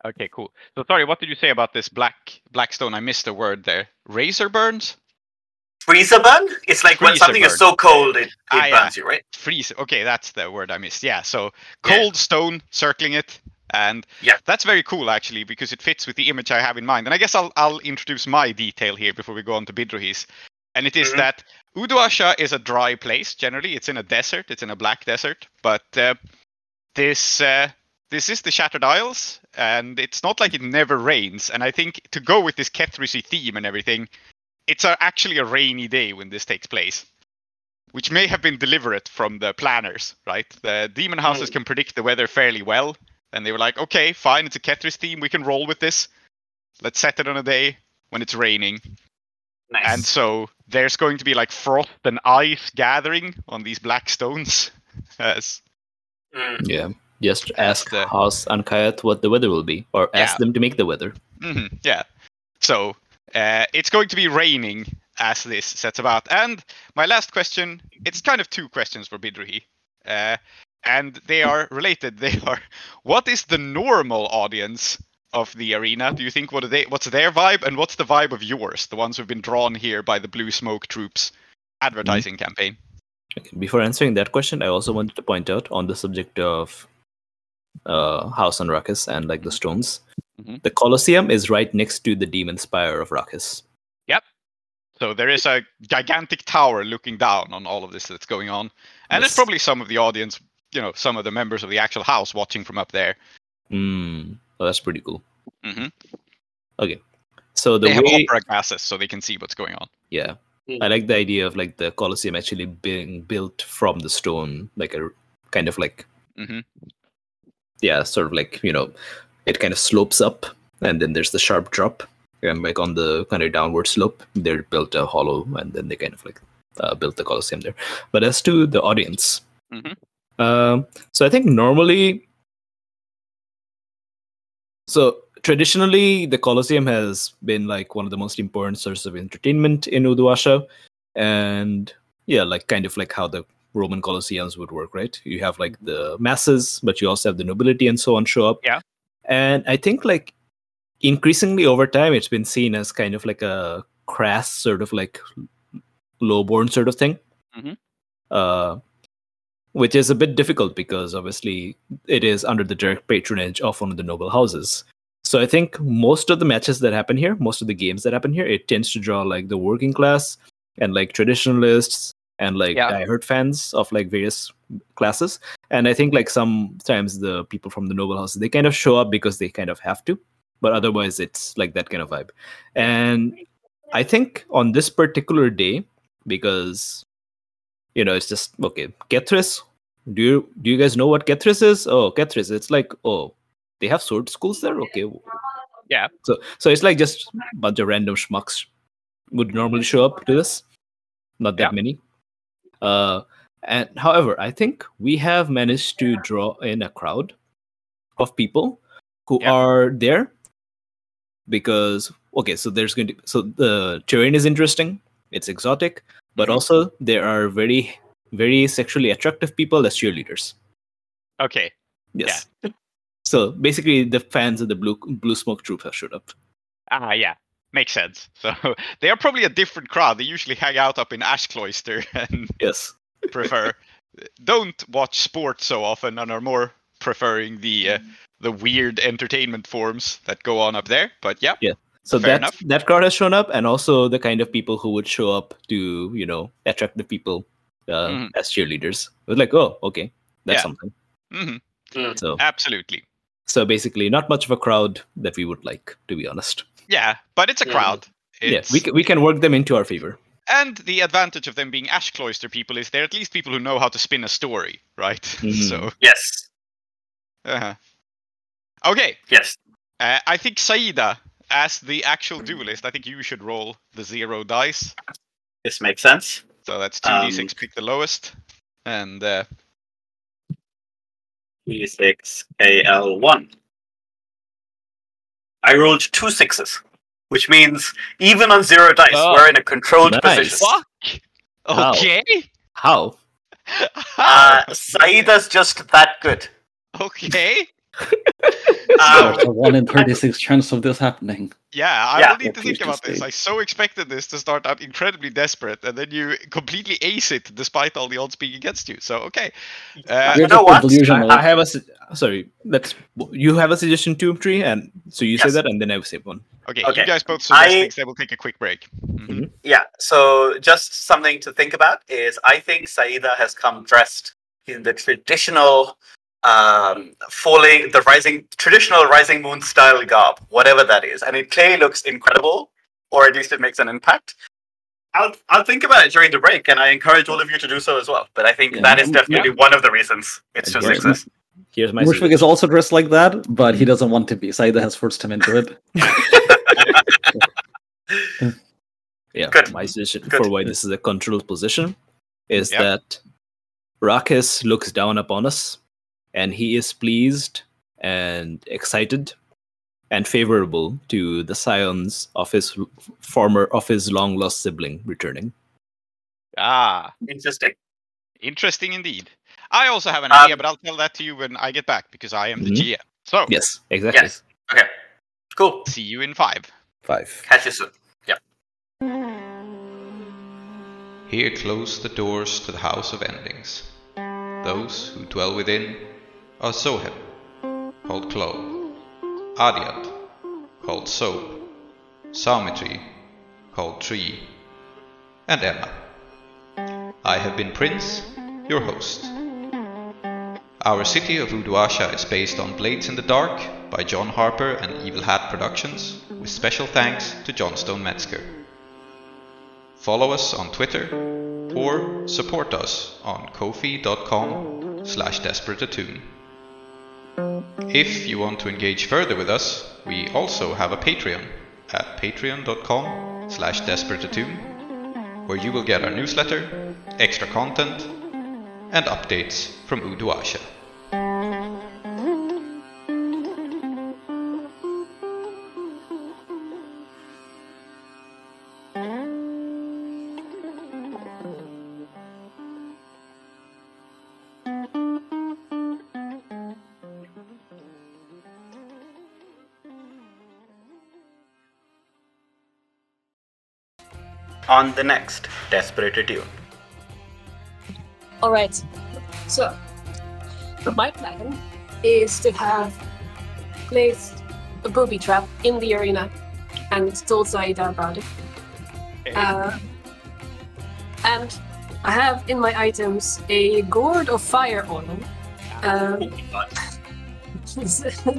Okay, cool. So sorry, what did you say about this black blackstone? I missed a word there. Razor burns? Freezer burn? It's like when something burn. is so cold it, it Ah, yeah. burns you, right? Freeze. Okay, that's the word I missed. Yeah, so Yeah. cold stone circling it. And Yeah. that's very cool actually because it fits with the image I have in mind. And I guess I'll I'll introduce my detail here before we go on to Bidrohis. And it is Mhm. that Uduasha is a dry place generally. It's in a desert. It's in a black desert. But uh, this uh, this is the Shattered Isles, and it's not like it never rains. And I think to go with this Kethrisi theme and everything, it's a, actually a rainy day when this takes place, which may have been deliberate from the planners, right? The demon houses Mm. can predict the weather fairly well, and they were like, okay, fine, it's a Kethris theme, we can roll with this. Let's set it on a day when it's raining. Nice. And so there's going to be like frost and ice gathering on these black stones. [LAUGHS] As Mm. Yeah. Just ask the- House and Kayat what the weather will be, or ask Yeah. them to make the weather. Mhm, yeah. So uh, it's going to be raining as this sets about. And my last question, it's kind of two questions for Bidrohi. Uh, and they are related. [LAUGHS] They are what is the normal audience of the arena? Do you think what are they what's their vibe and what's the vibe of yours, the ones who've been drawn here by the Blue Smoke Troops advertising campaign? Okay, Before answering that question, I also wanted to point out on the subject of uh, House Anrakhis and like the stones, Mhm. the Colosseum is right next to the Demon Spire of Ruckus. Yep. So there is a gigantic tower looking down on all of this that's going on. And there's probably some of the audience, you know, some of the members of the actual house watching from up there. Hmm. Oh, that's pretty cool. hmm Okay. So the they have way, opera glasses so they can see what's going on. yeah, Mm. I like the idea of like the Colosseum actually being built from the stone, like a kind of like hmm yeah, sort of like you know, it kind of slopes up, and then there's the sharp drop, and like on the kind of downward slope, they built a hollow, and then they kind of like uh, built the Colosseum there. But as to the audience, Mhm. um, so I think normally, so traditionally, the Colosseum has been like one of the most important sources of entertainment in Uduasha, and yeah, like kind of like how the Roman Colosseums would work, right? You have like the masses, but you also have the nobility and so on show up. Yeah. And I think like increasingly over time, it's been seen as kind of like a crass sort of like lowborn sort of thing. Mhm. Uh, which is a bit difficult because obviously it is under the direct patronage of one of the noble houses. So I think most of the matches that happen here, most of the games that happen here, it tends to draw like the working class and like traditionalists and like Yeah. diehard fans of like various classes. And I think like sometimes the people from the noble houses they kind of show up because they kind of have to, but otherwise it's like that kind of vibe. And I think on this particular day, because you know it's just okay, Kethris. Do you do you guys know what Kethris is? Oh, Kethris. It's like oh, they have sword schools there. Okay. Yeah. So so it's like just a bunch of random schmucks would normally show up to this. Not that Yeah. many. Uh, and however, I think we have managed to draw in a crowd of people who Yeah. are there because okay, so there's going to so the terrain is interesting. It's exotic, but Mhm. also there are very very sexually attractive people as cheerleaders. Okay. Yes. So basically, the fans of the blue blue smoke troop have showed up. Ah, yeah. Makes sense. So [LAUGHS] they are probably a different crowd. They usually hang out up in Ash Cloister [LAUGHS] and Yes. prefer don't watch sports so often and are more preferring the uh, the weird entertainment forms that go on up there. But yeah, yeah. So Fair that enough. that crowd has shown up, and also the kind of people who would show up to you know attract the people uh, Mhm. as cheerleaders. It was like, oh, okay, that's Yeah. something. hmm So absolutely. so basically, not much of a crowd that we would like, to be honest. Yeah, but it's a crowd. Yeah, we can, we can work them into our favor. and the advantage of them being Ash Cloister people is they're at least people who know how to spin a story, right? [LAUGHS] Mhm. So, Yes. Uh-huh. okay. Yes. Uh, I think Saeeda, as the actual duelist, I think you should roll the zero dice. This makes sense. So that's two d Um, six. Pick the lowest, and uh, E6 KL1. I rolled two sixes, which means even on zero dice, Oh. we're in a controlled Nice. position. fuck. How? Okay. How? [LAUGHS] Uh, Saeeda's just that good. okay. Um, There's a one in thirty-six chance of this happening. Yeah, I Yeah. will need to think about this. stay. I so expected this to start out incredibly desperate, and then you completely ace it despite all the odds being against you. So okay. Uh, You know what? delusional. I have a su- sorry. Let's you have a suggestion too, tree, and so you say that, and then I will say one. okay, Okay. you guys both suggest I- things. Then we'll take a quick break. Mhm. Yeah, so just something to think about is I think Saeeda has come dressed in the traditional um falling the rising traditional rising moon style garb, whatever that is. And it clearly looks incredible, or at least it makes an impact. I'll I'll think about it during the break and I encourage all of you to do so as well. But I think Yeah. that is definitely one of the reasons it's two And here's sixes. Here's my Mushfiq suggestion. is also dressed like that, but he doesn't want to be. Saeeda has forced him into it. [LAUGHS] yeah, Good. my suggestion Good. for why this is a controlled position is Yep. that Rakis looks down upon us, and he is pleased and excited and favorable to the scions of his former of his long lost sibling returning. Ah, Interesting. interesting indeed. I also have an Um, idea, but I'll tell that to you when I get back because I am the Mhm. GM. So Yes, exactly. Yes. Okay. Cool. see you in five. Five. Catch you soon. Yeah. Here close the doors to the House of Endings. Those who dwell within Oh, are Zoheb, called Klow, Aadiyat, called Soap, Soumithri, called Tree, and Emma. I have been Prince, your host. Our city of Uduasha is based on Blades in the Dark by John Harper and Evil Hat Productions, with special thanks to Johnstone Metzger. Follow us on Twitter or support us on ko-fi.com slash desperateattune. If you want to engage further with us, we also have a Patreon at patreon.com slash desperateattune, where you will get our newsletter, extra content, and updates from Uduasha. On the next Desperate Attune. All right. So, my plan is to have placed a booby trap in the arena and told Saeeda about it. Uh, and I have in my items a gourd of fire oil. Um, [LAUGHS]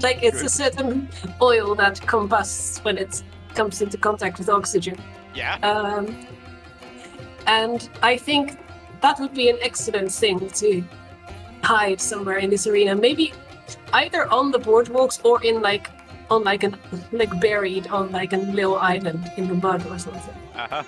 like it's a certain oil that combusts when it comes into contact with oxygen. Yeah? Um, and I think that would be an excellent thing to hide somewhere in this arena. Maybe either on the boardwalks or in like on like an like buried on like a little island in the mud or something. Uh-huh.